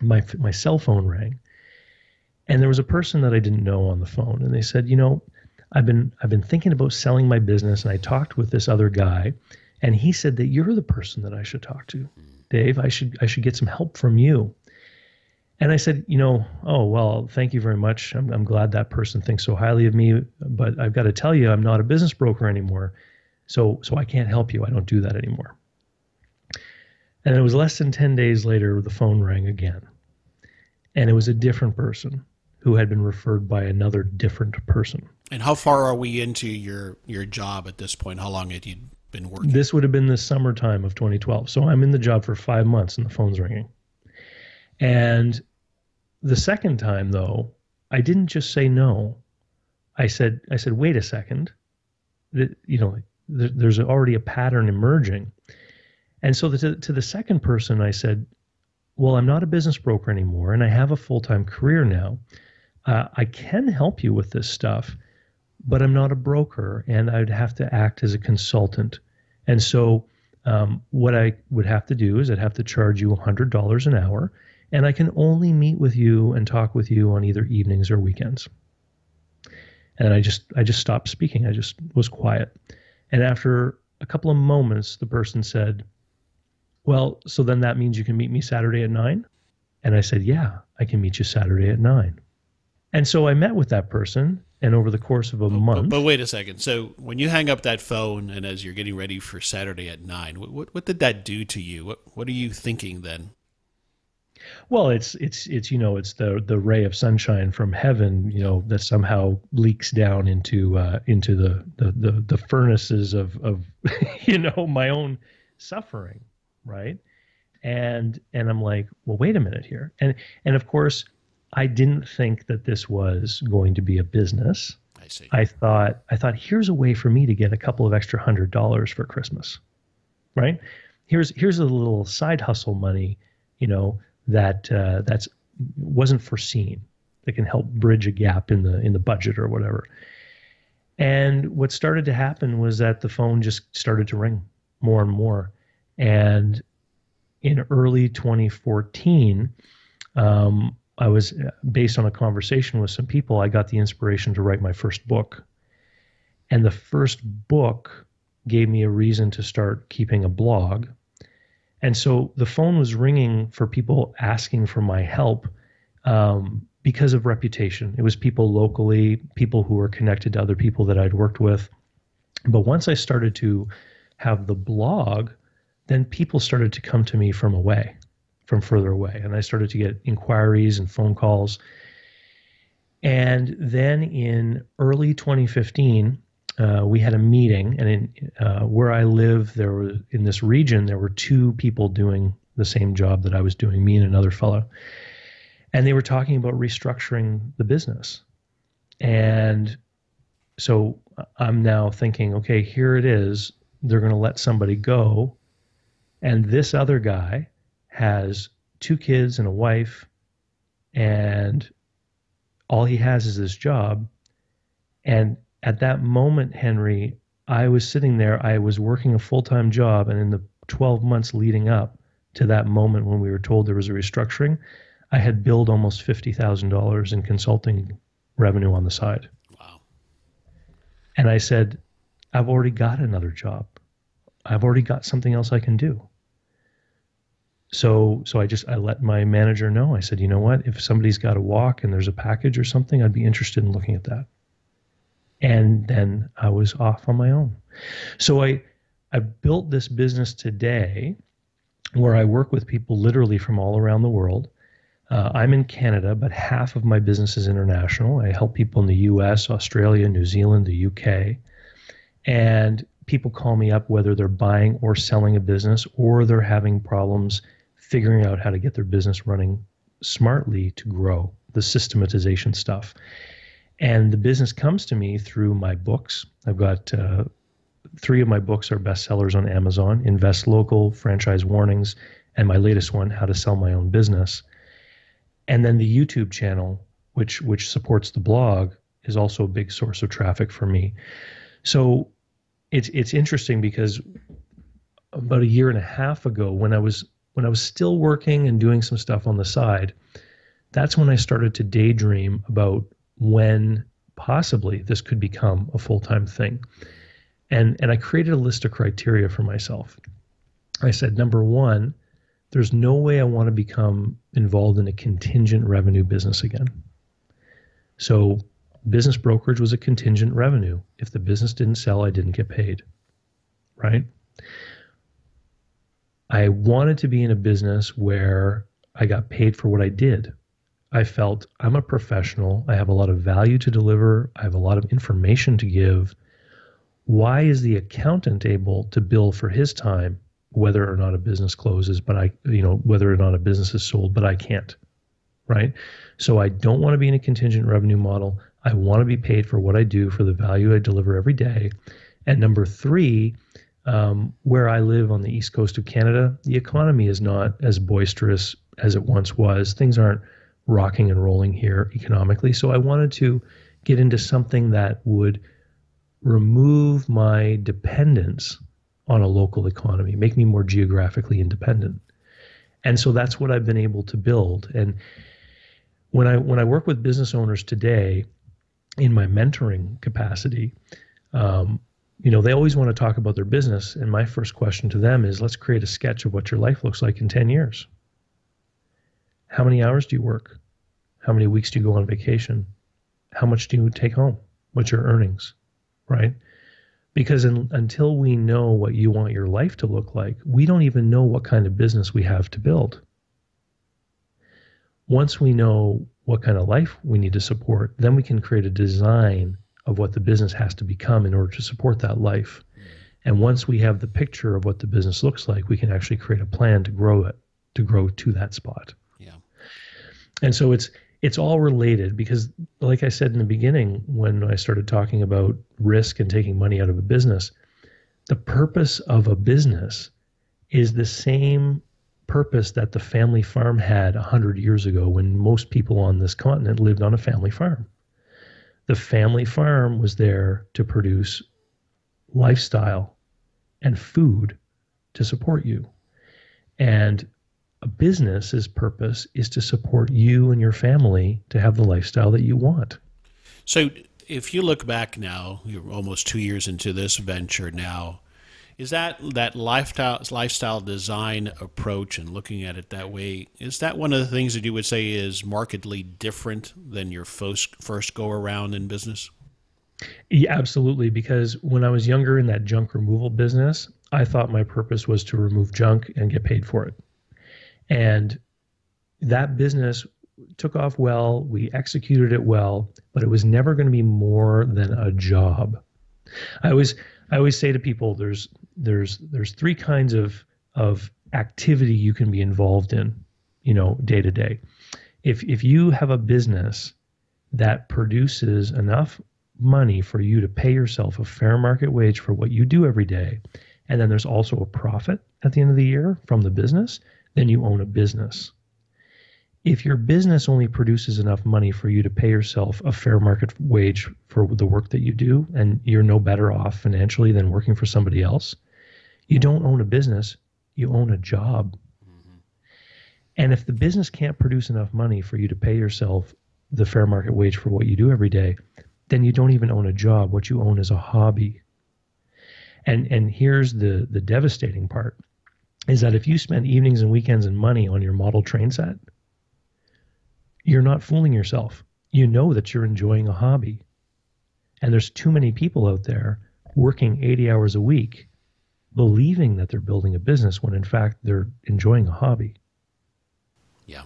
Speaker 2: My my cell phone rang, and there was a person that I didn't know on the phone, and they said, you know I've been I've been thinking about selling my business, and I talked with this other guy, and he said that you're the person that I should talk to, Dave. I should I should get some help from you. And I said, you know, oh well, thank you very much. I'm I'm glad that person thinks so highly of me, but I've got to tell you, I'm not a business broker anymore, so so I can't help you. I don't do that anymore. And it was less than ten days later, the phone rang again, and it was a different person who had been referred by another different person.
Speaker 1: And how far are we into your your job at this point? How long had you been working?
Speaker 2: This would have been the summertime of 2012. So I'm in the job for five months, and the phone's ringing. And the second time, though, I didn't just say no. I said, I said, wait a second. That you know, there's already a pattern emerging. And so the, to, to the second person, I said, well, I'm not a business broker anymore, and I have a full time career now uh, I can help you with this stuff, but I'm not a broker and I'd have to act as a consultant. And so, um, what I would have to do is I'd have to charge you $100 an hour, and I can only meet with you and talk with you on either evenings or weekends. And I just I just stopped speaking. I just was quiet. And after a couple of moments, the person said, "Well, so then that means you can meet me Saturday at 9?" And I said, "Yeah, I can meet you Saturday at 9." And so I met with that person, and over the course of a month.
Speaker 1: But, but, wait a second. So when you hang up that phone, and as you're getting ready for Saturday at nine, what what, what did that do to you? What what are you thinking then?
Speaker 2: Well, it's it's it's you know it's the the ray of sunshine from heaven you know that somehow leaks down into uh, into the, the the the furnaces of of you know my own suffering, right? And and I'm like, well, wait a minute here, and and of course I didn't think that this was going to be a business.
Speaker 1: I see.
Speaker 2: I thought I thought here's a way for me to get a couple of extra hundred dollars for Christmas, right? Here's here's a little side hustle money, you know that uh, that's wasn't foreseen that can help bridge a gap in the in the budget or whatever. And what started to happen was that the phone just started to ring more and more, and in early 2014. Um, I was uh, based on a conversation with some people, I got the inspiration to write my first book. And the first book gave me a reason to start keeping a blog. And so the phone was ringing for people asking for my help um, because of reputation. It was people locally, people who were connected to other people that I'd worked with. But once I started to have the blog, then people started to come to me from away from further away. And I started to get inquiries and phone calls. And then in early 2015, uh, we had a meeting, and in uh, where I live, there was in this region there were two people doing the same job that I was doing, me and another fellow, and they were talking about restructuring the business. And so I'm now thinking, okay, here it is. They're going to let somebody go, and this other guy has two kids and a wife, and all he has is this job. And at that moment, Henry, I was sitting there, I was working a full time job, and in the 12 months leading up to that moment when we were told there was a restructuring, I had billed almost $50,000 in consulting revenue on the side.
Speaker 1: Wow.
Speaker 2: And I said, I've already got another job. I've already got something else I can do. So so I just I let my manager know. I said, you know what? If somebody's got to walk and there's a package or something, I'd be interested in looking at that. And then I was off on my own. So I I built this business today where I work with people literally from all around the world. Uh, I'm in Canada, but half of my business is international. I help people in the US, Australia, New Zealand, the UK. And people call me up whether they're buying or selling a business or they're having problems figuring out how to get their business running smartly to grow, the systematization stuff. And the business comes to me through my books. I've got uh, three of my books are bestsellers on Amazon Invest Local, Franchise Warnings, and my latest one, How to Sell My Own Business. And then the YouTube channel, which which supports the blog, is also a big source of traffic for me. So it's it's interesting because about a year and a half ago, when I was when I was still working and doing some stuff on the side, that's when I started to daydream about when possibly this could become a full-time thing. And and I created a list of criteria for myself. I said number 1, there's no way I want to become involved in a contingent revenue business again. So business brokerage was a contingent revenue. If the business didn't sell, I didn't get paid. Right? I wanted to be in a business where I got paid for what I did. I felt I'm a professional. I have a lot of value to deliver. I have a lot of information to give. Why is the accountant able to bill for his time, whether or not a business closes, but I, you know, whether or not a business is sold, but I can't? Right. So I don't want to be in a contingent revenue model. I want to be paid for what I do, for the value I deliver every day. And number three, um, where I live on the east coast of Canada, the economy is not as boisterous as it once was. Things aren't rocking and rolling here economically. So I wanted to get into something that would remove my dependence on a local economy, make me more geographically independent. And so that's what I've been able to build. And when I when I work with business owners today, in my mentoring capacity, um, you know, they always want to talk about their business. And my first question to them is let's create a sketch of what your life looks like in 10 years. How many hours do you work? How many weeks do you go on vacation? How much do you take home? What's your earnings? Right? Because in, until we know what you want your life to look like, we don't even know what kind of business we have to build. Once we know what kind of life we need to support, then we can create a design of what the business has to become in order to support that life. And once we have the picture of what the business looks like, we can actually create a plan to grow it, to grow to that spot.
Speaker 1: Yeah.
Speaker 2: And so it's it's all related because like I said in the beginning when I started talking about risk and taking money out of a business, the purpose of a business is the same purpose that the family farm had 100 years ago when most people on this continent lived on a family farm the family farm was there to produce lifestyle and food to support you. And a business's purpose is to support you and your family to have the lifestyle that you want.
Speaker 1: So, if you look back now, you're almost two years into this venture now. Is that that lifestyle lifestyle design approach and looking at it that way? Is that one of the things that you would say is markedly different than your first first go around in business?
Speaker 2: Yeah, absolutely. Because when I was younger in that junk removal business, I thought my purpose was to remove junk and get paid for it. And that business took off well. We executed it well, but it was never going to be more than a job. I was I always say to people, there's there's there's three kinds of of activity you can be involved in, you know, day to day. If if you have a business that produces enough money for you to pay yourself a fair market wage for what you do every day, and then there's also a profit at the end of the year from the business, then you own a business if your business only produces enough money for you to pay yourself a fair market wage for the work that you do and you're no better off financially than working for somebody else you don't own a business you own a job mm-hmm. and if the business can't produce enough money for you to pay yourself the fair market wage for what you do every day, then you don't even own a job. What you own is a hobby. And and here's the the devastating part is that if you spend evenings and weekends and money on your model train set, you're not fooling yourself. You know that you're enjoying a hobby. And there's too many people out there working 80 hours a week believing that they're building a business when in fact they're enjoying a hobby.
Speaker 1: Yeah.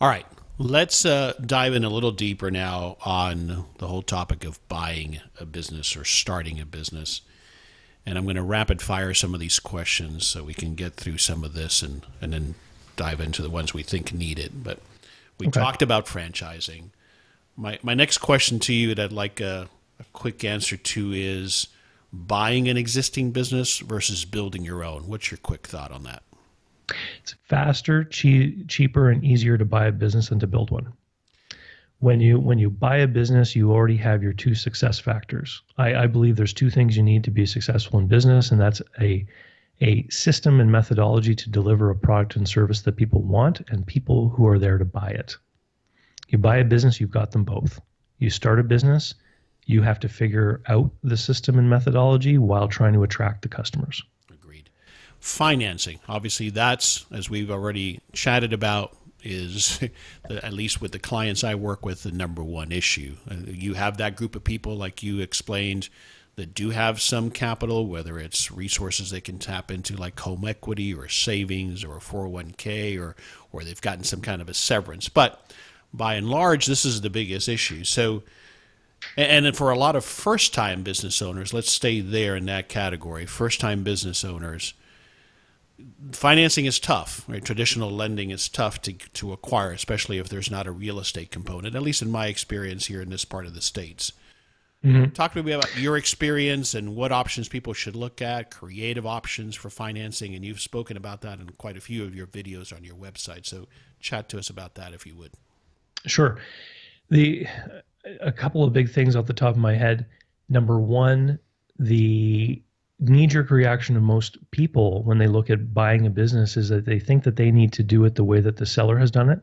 Speaker 1: All right. Let's uh, dive in a little deeper now on the whole topic of buying a business or starting a business. And I'm going to rapid fire some of these questions so we can get through some of this and, and then dive into the ones we think need it. But we okay. talked about franchising. My, my next question to you that I'd like a, a quick answer to is buying an existing business versus building your own. What's your quick thought on that?
Speaker 2: It's faster, che- cheaper, and easier to buy a business than to build one. When you when you buy a business, you already have your two success factors. I, I believe there's two things you need to be successful in business, and that's a a system and methodology to deliver a product and service that people want and people who are there to buy it. You buy a business, you've got them both. You start a business, you have to figure out the system and methodology while trying to attract the customers.
Speaker 1: Agreed. Financing, obviously, that's as we've already chatted about. Is at least with the clients I work with the number one issue. Uh, you have that group of people, like you explained, that do have some capital, whether it's resources they can tap into like home equity or savings or a 401k or or they've gotten some kind of a severance. But by and large, this is the biggest issue. So and for a lot of first time business owners, let's stay there in that category. First time business owners, financing is tough. Right? Traditional lending is tough to, to acquire, especially if there's not a real estate component, at least in my experience here in this part of the States. Mm-hmm. Talk to me about your experience and what options people should look at, creative options for financing. And you've spoken about that in quite a few of your videos on your website. So chat to us about that if you would.
Speaker 2: Sure. The a couple of big things off the top of my head. Number one, the knee jerk reaction of most people when they look at buying a business is that they think that they need to do it the way that the seller has done it.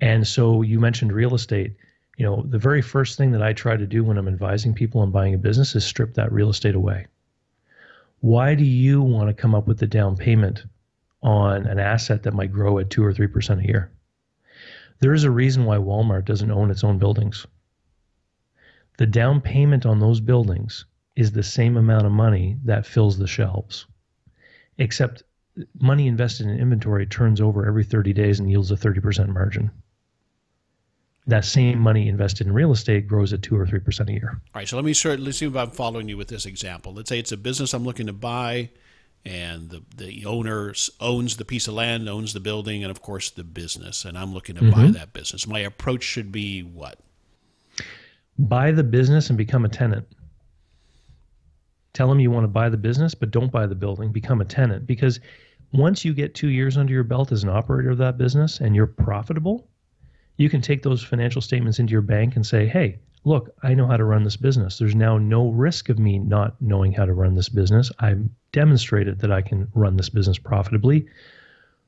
Speaker 2: And so you mentioned real estate. You know, the very first thing that I try to do when I'm advising people on buying a business is strip that real estate away. Why do you want to come up with the down payment on an asset that might grow at 2 or 3% a year? There is a reason why Walmart doesn't own its own buildings. The down payment on those buildings is the same amount of money that fills the shelves, except money invested in inventory turns over every 30 days and yields a 30% margin. That same money invested in real estate grows at two or three percent a year. All
Speaker 1: right, so let me start. Let's see if I'm following you with this example. Let's say it's a business I'm looking to buy and the, the owner owns the piece of land, owns the building, and of course the business. And I'm looking to mm-hmm. buy that business. My approach should be what?
Speaker 2: Buy the business and become a tenant. Tell them you want to buy the business, but don't buy the building. Become a tenant because once you get two years under your belt as an operator of that business and you're profitable, you can take those financial statements into your bank and say, hey, look, I know how to run this business. There's now no risk of me not knowing how to run this business. I've demonstrated that I can run this business profitably.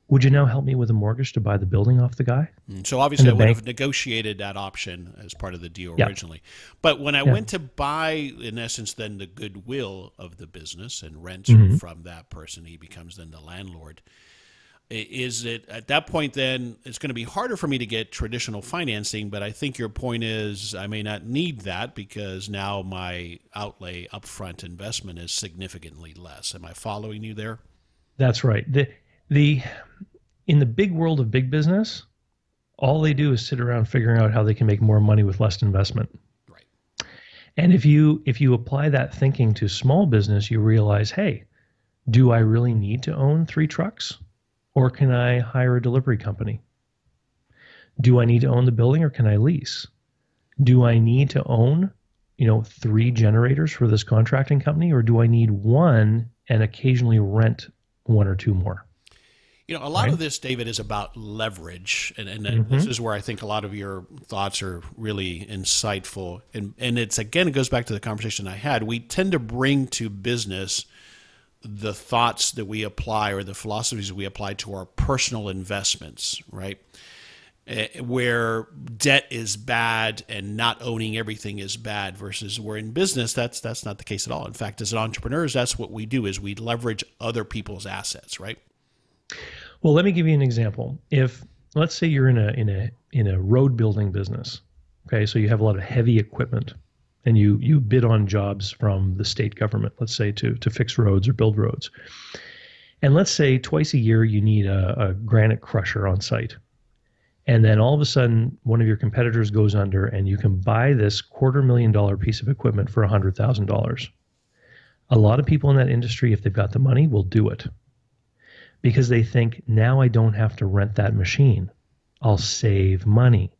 Speaker 2: Would you now help me with a mortgage to buy the building off the guy?
Speaker 1: Mm, so obviously, I would bank? have negotiated that option as part of the deal yeah. originally. But when I yeah. went to buy, in essence, then the goodwill of the business and rent mm-hmm. from that person, he becomes then the landlord is it at that point then it's going to be harder for me to get traditional financing but i think your point is i may not need that because now my outlay upfront investment is significantly less. Am i following you there?
Speaker 2: That's right. The the in the big world of big business all they do is sit around figuring out how they can make more money with less investment.
Speaker 1: Right.
Speaker 2: And if you if you apply that thinking to small business you realize hey do i really need to own three trucks or can I hire a delivery company? Do I need to own the building or can I lease? Do I need to own, you know, three generators for this contracting company or do I need one and occasionally rent one or two more?
Speaker 1: You know, a lot right? of this, David, is about leverage, and, and mm-hmm. this is where I think a lot of your thoughts are really insightful. And and it's again, it goes back to the conversation I had. We tend to bring to business the thoughts that we apply or the philosophies we apply to our personal investments, right? uh, where debt is bad and not owning everything is bad versus we're in business that's that's not the case at all. In fact as entrepreneurs that's what we do is we leverage other people's assets right?
Speaker 2: Well let me give you an example. If let's say you're in a in a in a road building business okay? So you have a lot of heavy equipment and you you bid on jobs from the state government let's say to to fix roads or build roads. And let's say twice a year you need a, a granite crusher on site. And then all of a sudden one of your competitors goes under and you can buy this quarter million dollar piece of equipment for $100000 a lot of people in that industry if they've got the money will do it because they think now i don't have to rent that machine. I'll save money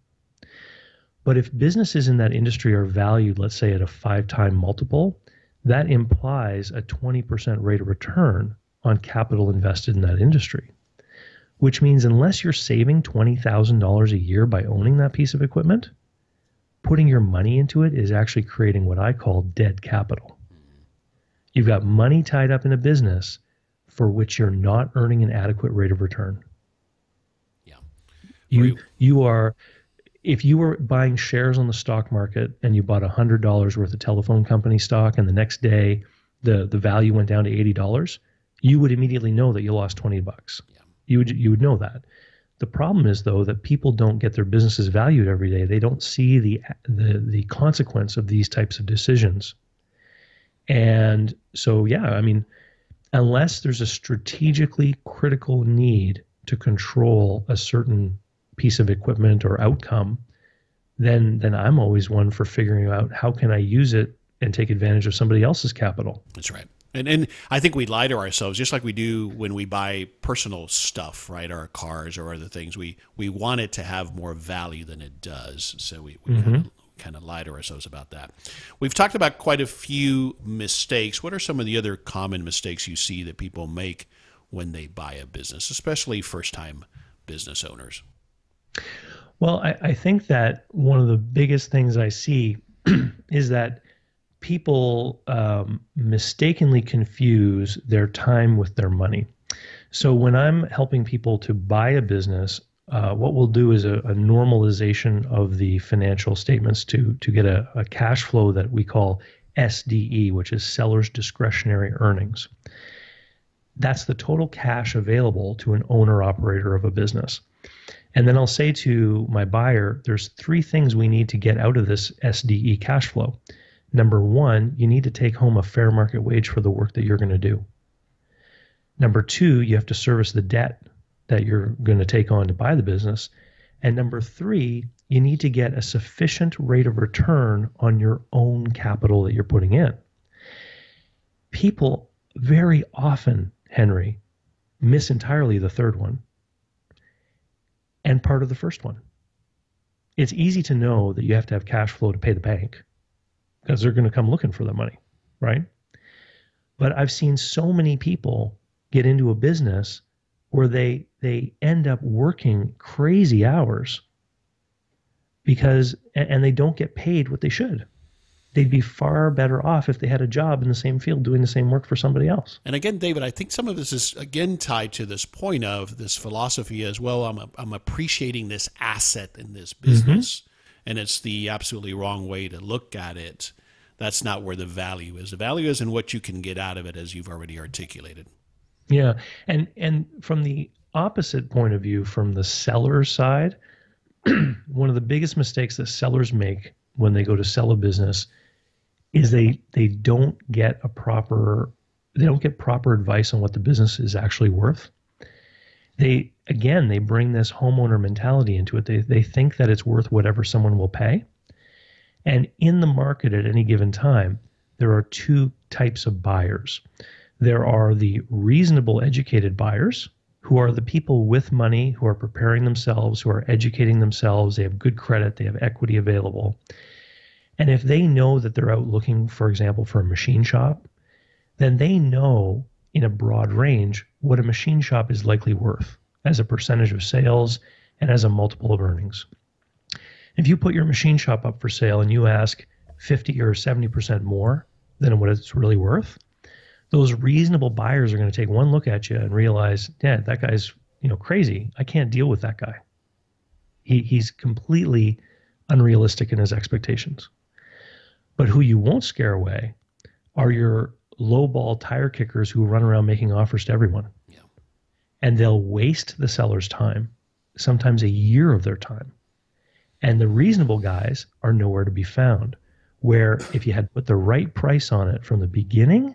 Speaker 2: but if businesses in that industry are valued let's say at a five time multiple that implies a 20% rate of return on capital invested in that industry which means unless you're saving $20,000 a year by owning that piece of equipment, putting your money into it is actually creating what I call dead capital. You've got money tied up in a business for which you're not earning an adequate rate of return.
Speaker 1: Yeah.
Speaker 2: You you are if you were buying shares on the stock market and you bought $100 worth of telephone company stock and the next day the the value went down to $80, you would immediately know that you lost 20 bucks. Yeah. You would you would know that. The problem is though that people don't get their businesses valued every day. They don't see the the the consequence of these types of decisions. And so yeah, I mean, unless there's a strategically critical need to control a certain piece of equipment or outcome, then then I'm always one for figuring out how can I use it and take advantage of somebody else's capital.
Speaker 1: That's right. And and I think we lie to ourselves just like we do when we buy personal stuff, right? Our cars or other things. We we want it to have more value than it does. So we, we mm-hmm. kind, of, kind of lie to ourselves about that. We've talked about quite a few mistakes. What are some of the other common mistakes you see that people make when they buy a business, especially first time business owners?
Speaker 2: Well, I, I think that one of the biggest things I see is that people um, mistakenly confuse their time with their money. So when I'm helping people to buy a business, uh, what we'll do is a, a, normalization of the financial statements to to get a, a cash flow that we call SDE, which is seller's discretionary earnings. That's the total cash available to an owner operator of a business. And then I'll say to my buyer, there's three things we need to get out of this SDE cash flow. Number one, you need to take home a fair market wage for the work that you're going to do. Number two, you have to service the debt that you're going to take on to buy the business. And number three, you need to get a sufficient rate of return on your own capital that you're putting in. People very often, Henry, miss entirely the third one and part of the first one. It's easy to know that you have to have cash flow to pay the bank because they're going to come looking for the money, right? But I've seen so many people get into a business where they they end up working crazy hours because and they don't get paid what they should. They'd be far better off if they had a job in the same field doing the same work for somebody else.
Speaker 1: And again, David, I think some of this is again tied to this point of this philosophy as well. I'm I'm appreciating this asset in this business. Mm-hmm and it's the absolutely wrong way to look at it. That's not where the value is. The value is in what you can get out of it, as you've already articulated.
Speaker 2: Yeah, and and from the opposite point of view, from the seller side, one of the biggest mistakes that sellers make when they go to sell a business is they they don't get a proper they don't get proper advice on what the business is actually worth they again they bring this homeowner mentality into it. They they think that it's worth whatever someone will pay. And in the market at any given time, there are two types of buyers. There are the reasonable educated buyers who are the people with money who are preparing themselves, who are educating themselves, they have good credit, they have equity available. And if they know that they're out looking, for example, for a machine shop, then they know in a broad range what a machine shop is likely worth as a percentage of sales and as a multiple of earnings. If you put your machine shop up for sale and you ask 50 or 70% more than what it's really worth, those reasonable buyers are going to take one look at you and realize, yeah, that guy's, you know, crazy. I can't deal with that guy. He, he's completely unrealistic in his expectations. But who you won't scare away are your lowball tire kickers who run around making offers to everyone.
Speaker 1: Yeah.
Speaker 2: And they'll waste the seller's time, sometimes a year of their time. And the reasonable guys are nowhere to be found. Where if you had put the right price on it from the beginning,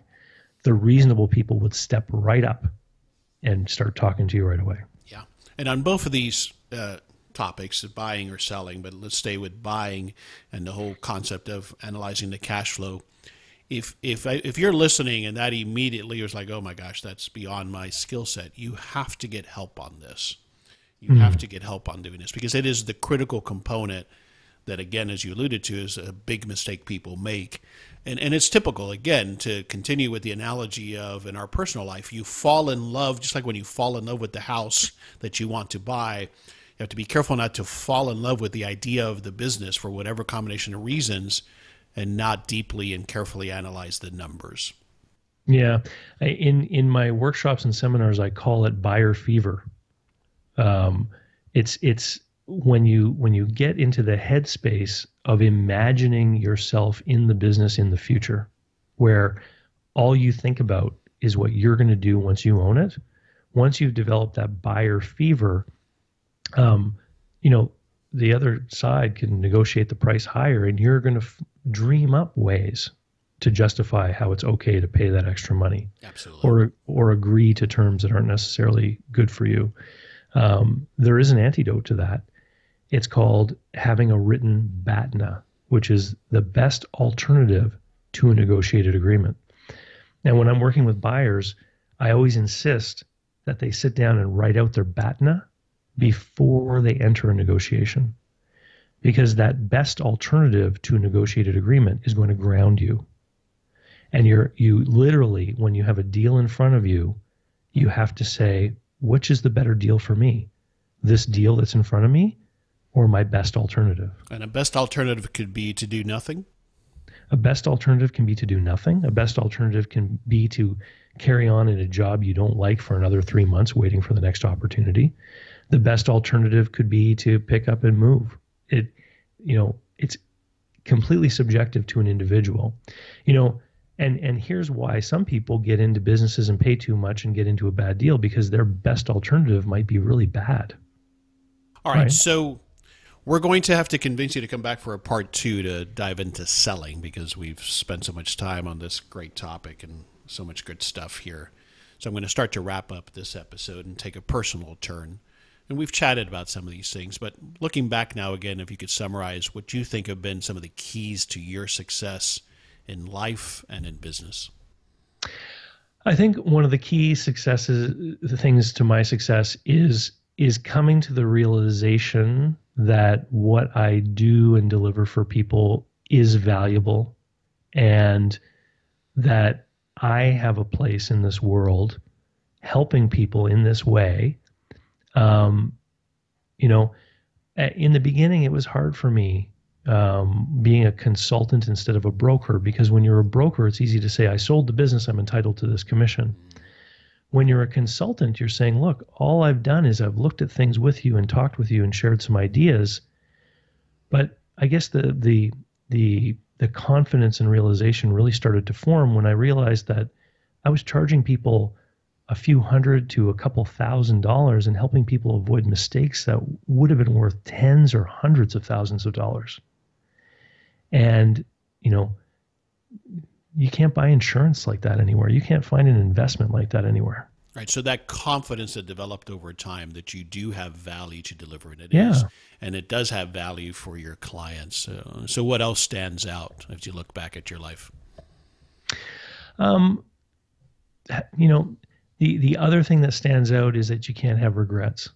Speaker 2: the reasonable people would step right up and start talking to you right away.
Speaker 1: Yeah. And on both of these uh, topics, of buying or selling, but let's stay with buying and the whole concept of analyzing the cash flow. If if I, if you're listening and that immediately was like, oh my gosh, that's beyond my skill set, you have to get help on this. You mm-hmm. have to get help on doing this because it is the critical component that, again, as you alluded to, is a big mistake people make. And, and it's typical, again, to continue with the analogy of in our personal life, you fall in love, just like when you fall in love with the house that you want to buy, have to be careful not to fall in love with the idea of the business for whatever combination of reasons and not deeply and carefully analyze the numbers.
Speaker 2: Yeah. In in my workshops and seminars I call it buyer fever. Um, it's it's when you when you get into the headspace of imagining yourself in the business in the future, where all you think about is what you're going to do once you own it. Once you've developed that buyer fever, um, you know the other side can negotiate the price higher, and you're going to f- dream up ways to justify how it's okay to pay that extra money,
Speaker 1: Absolutely.
Speaker 2: or or agree to terms that aren't necessarily good for you. Um, there is an antidote to that. It's called having a written BATNA, which is the best alternative to a negotiated agreement. Now, when I'm working with buyers, I always insist that they sit down and write out their BATNA before they enter a negotiation. Because that best alternative to a negotiated agreement is going to ground you. And you're you literally, when you have a deal in front of you, you have to say, which is the better deal for me? This deal that's in front of me or my best alternative?
Speaker 1: And a best alternative could be to do nothing?
Speaker 2: A best alternative can be to do nothing. A best alternative can be to carry on in a job you don't like for another three months, waiting for the next opportunity. The best alternative could be to pick up and move. It, you know, it's completely subjective to an individual. You know, and and here's why some people get into businesses and pay too much and get into a bad deal because their best alternative might be really bad.
Speaker 1: All right, right? so we're going to have to convince you to come back for a part two to dive into selling because we've spent so much time on this great topic and so much good stuff here. So I'm going to start to wrap up this episode and take a personal turn. And we've chatted about some of these things, but looking back now again, if you could summarize what you think have been some of the keys to your success in life and in business?
Speaker 2: I think one of the key successes, the things to my success is is coming to the realization that what I do and deliver for people is valuable and that I have a place in this world helping people in this way. Um, you know, in the beginning, it was hard for me um, being a consultant instead of a broker because when you're a broker, it's easy to say, I sold the business, I'm entitled to this commission. When you're a consultant, you're saying, look, all I've done is I've looked at things with you and talked with you and shared some ideas. But I guess the the the the confidence and realization really started to form when I realized that I was charging people a few hundred to a couple thousand dollars and helping people avoid mistakes that would have been worth tens or hundreds of thousands of dollars. And, you know, you can't buy insurance like that anywhere. You can't find an investment like that anywhere.
Speaker 1: Right. So that confidence that developed over time that you do have value to deliver, and it
Speaker 2: yeah. is,
Speaker 1: and it does have value for your clients. Uh, so what else stands out as you look back at your life?
Speaker 2: Um, you know, the the other thing that stands out is that you can't have regrets,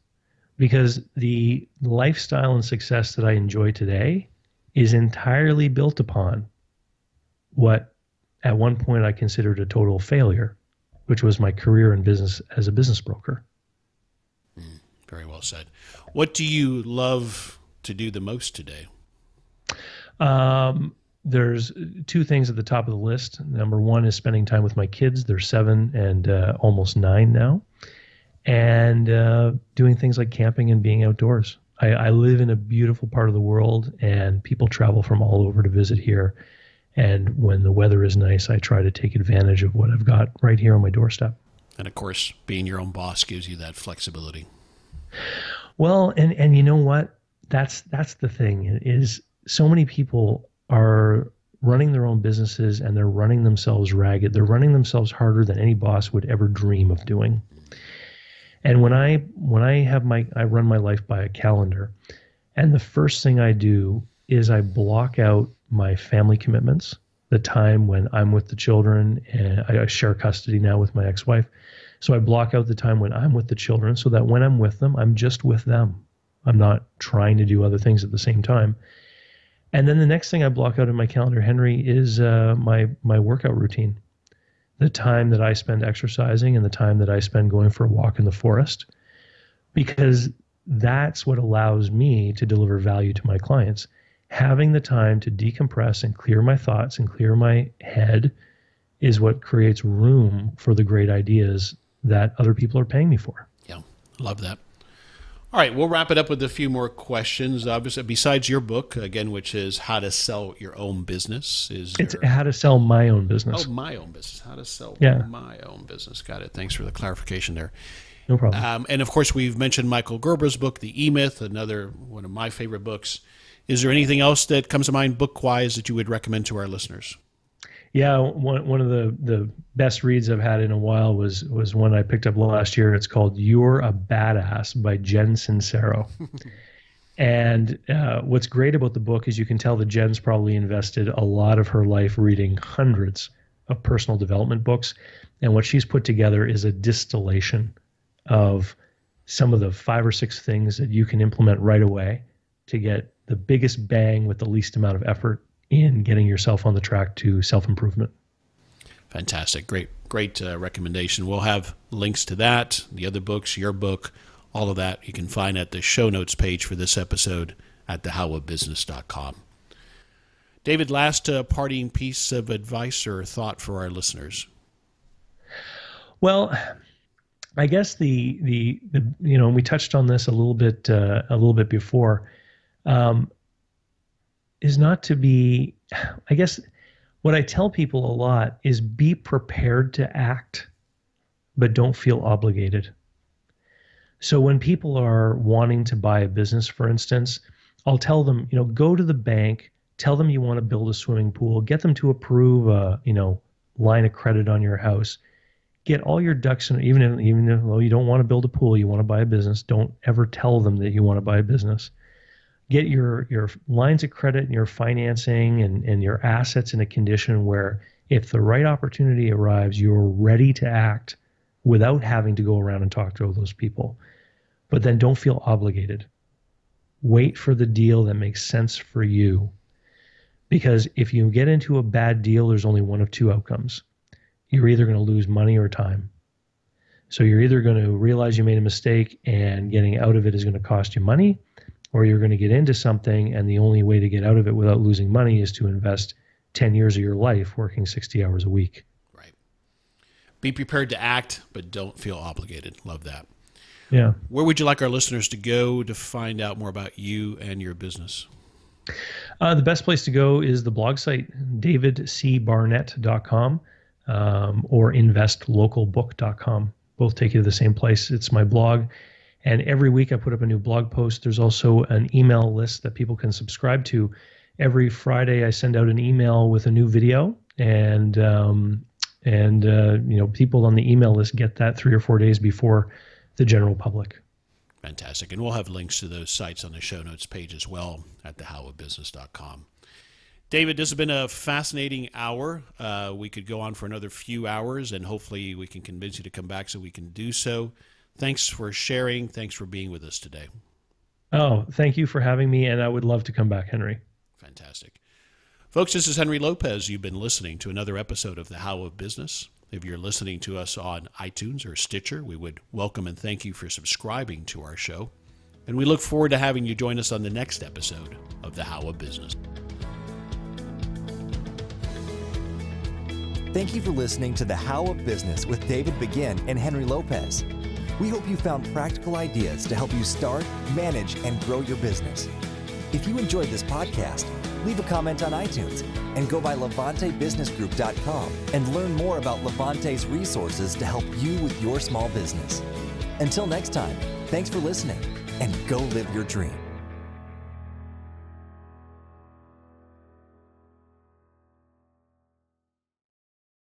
Speaker 2: because the lifestyle and success that I enjoy today is entirely built upon what at one point I considered a total failure, which was my career in business as a business broker.
Speaker 1: Mm, very well said. What do you love to do the most today?
Speaker 2: Um, there's two things at the top of the list. Number one is spending time with my kids. They're seven and uh, almost nine now, and uh, doing things like camping and being outdoors. I, I live in a beautiful part of the world, and people travel from all over to visit here. And when the weather is nice, I try to take advantage of what I've got right here on my doorstep.
Speaker 1: And of course, being your own boss gives you that flexibility.
Speaker 2: Well, and and you know what? That's that's the thing is so many people are running their own businesses and they're running themselves ragged. They're running themselves harder than any boss would ever dream of doing. And when I when I have my I run my life by a calendar, and the first thing I do is I block out my family commitments, the time when I'm with the children and I share custody now with my ex-wife. So I block out the time when I'm with the children so that when I'm with them, I'm just with them. I'm not trying to do other things at the same time. And then the next thing I block out in my calendar, Henry, is uh, my my workout routine. The time that I spend exercising and the time that I spend going for a walk in the forest, because that's what allows me to deliver value to my clients. Having the time to decompress and clear my thoughts and clear my head is what creates room for the great ideas that other people are paying me for.
Speaker 1: Yeah, love that. All right, we'll wrap it up with a few more questions. Obviously, besides your book again, which is how to sell your own business, is
Speaker 2: it's how to sell my own business.
Speaker 1: Oh, my own business. How to sell
Speaker 2: yeah.
Speaker 1: my own business. Got it. Thanks for the clarification there.
Speaker 2: No problem.
Speaker 1: Um, and of course, we've mentioned Michael Gerber's book, The E Myth, another one of my favorite books. Is there anything else that comes to mind book wise that you would recommend to our listeners?
Speaker 2: Yeah, one one of the the best reads I've had in a while was was one I picked up last year. It's called "You're a Badass" by Jen Sincero. and uh, what's great about the book is you can tell that Jen's probably invested a lot of her life reading hundreds of personal development books, and what she's put together is a distillation of some of the five or six things that you can implement right away to get the biggest bang with the least amount of effort in getting yourself on the track to self improvement.
Speaker 1: Fantastic. Great, great uh, recommendation. We'll have links to that, the other books, your book, all of that you can find at the show notes page for this episode at thehowofbusiness.com. David, last uh, parting piece of advice or thought for our listeners.
Speaker 2: Well, I guess the the, the you know we touched on this a little bit uh, a little bit before. Um, is not to be, I guess, what I tell people a lot is be prepared to act, but don't feel obligated. So when people are wanting to buy a business, for instance, I'll tell them, you know, go to the bank, tell them you want to build a swimming pool, get them to approve a, you know, line of credit on your house. Get all your ducks in, even if, even though you don't want to build a pool, you want to buy a business. Don't ever tell them that you want to buy a business get your your lines of credit and your financing and, and your assets in a condition where if the right opportunity arrives, you're ready to act without having to go around and talk to all those people. But then don't feel obligated. Wait for the deal that makes sense for you. Because if you get into a bad deal, there's only one of two outcomes. You're either going to lose money or time. So you're either going to realize you made a mistake and getting out of it is going to cost you money, or you're going to get into something and the only way to get out of it without losing money is to invest 10 years of your life working 60 hours a week.
Speaker 1: Right. Be prepared to act, but don't feel obligated. Love that.
Speaker 2: Yeah.
Speaker 1: Where would you like our listeners to go to find out more about you and your business?
Speaker 2: Uh, the best place to go is the blog site, davidcbarnett.com um, or investlocalbook.com. Both take you to the same place. It's my blog and every week I put up a new blog post. There's also an email list that people can subscribe to. Every Friday I send out an email with a new video, and um, and uh, you know people on the email list get that three or four days before the general public.
Speaker 1: Fantastic, and we'll have links to those sites on the show notes page as well at thehowofbusiness.com. David, this has been a fascinating hour. Uh, we could go on for another few hours, and hopefully we can convince you to come back so we can do so. Thanks for sharing. Thanks for being with us today.
Speaker 2: Oh, thank you for having me, and I would love to come back, Henry.
Speaker 1: Fantastic. Folks, this is Henry Lopez. You've been listening to another episode of The How of Business. If you're listening to us on iTunes or Stitcher, we would welcome and thank you for subscribing to our show. And we look forward to having you join us on the next episode of The How of Business.
Speaker 3: Thank you for listening to The How of Business with David Begin and Henry Lopez. We hope you found practical ideas to help you start, manage, and grow your business. If you enjoyed this podcast, leave a comment on iTunes and go by LevanteBusinessGroup.com and learn more about Levante's resources to help you with your small business. Until next time, thanks for listening and go live your dream.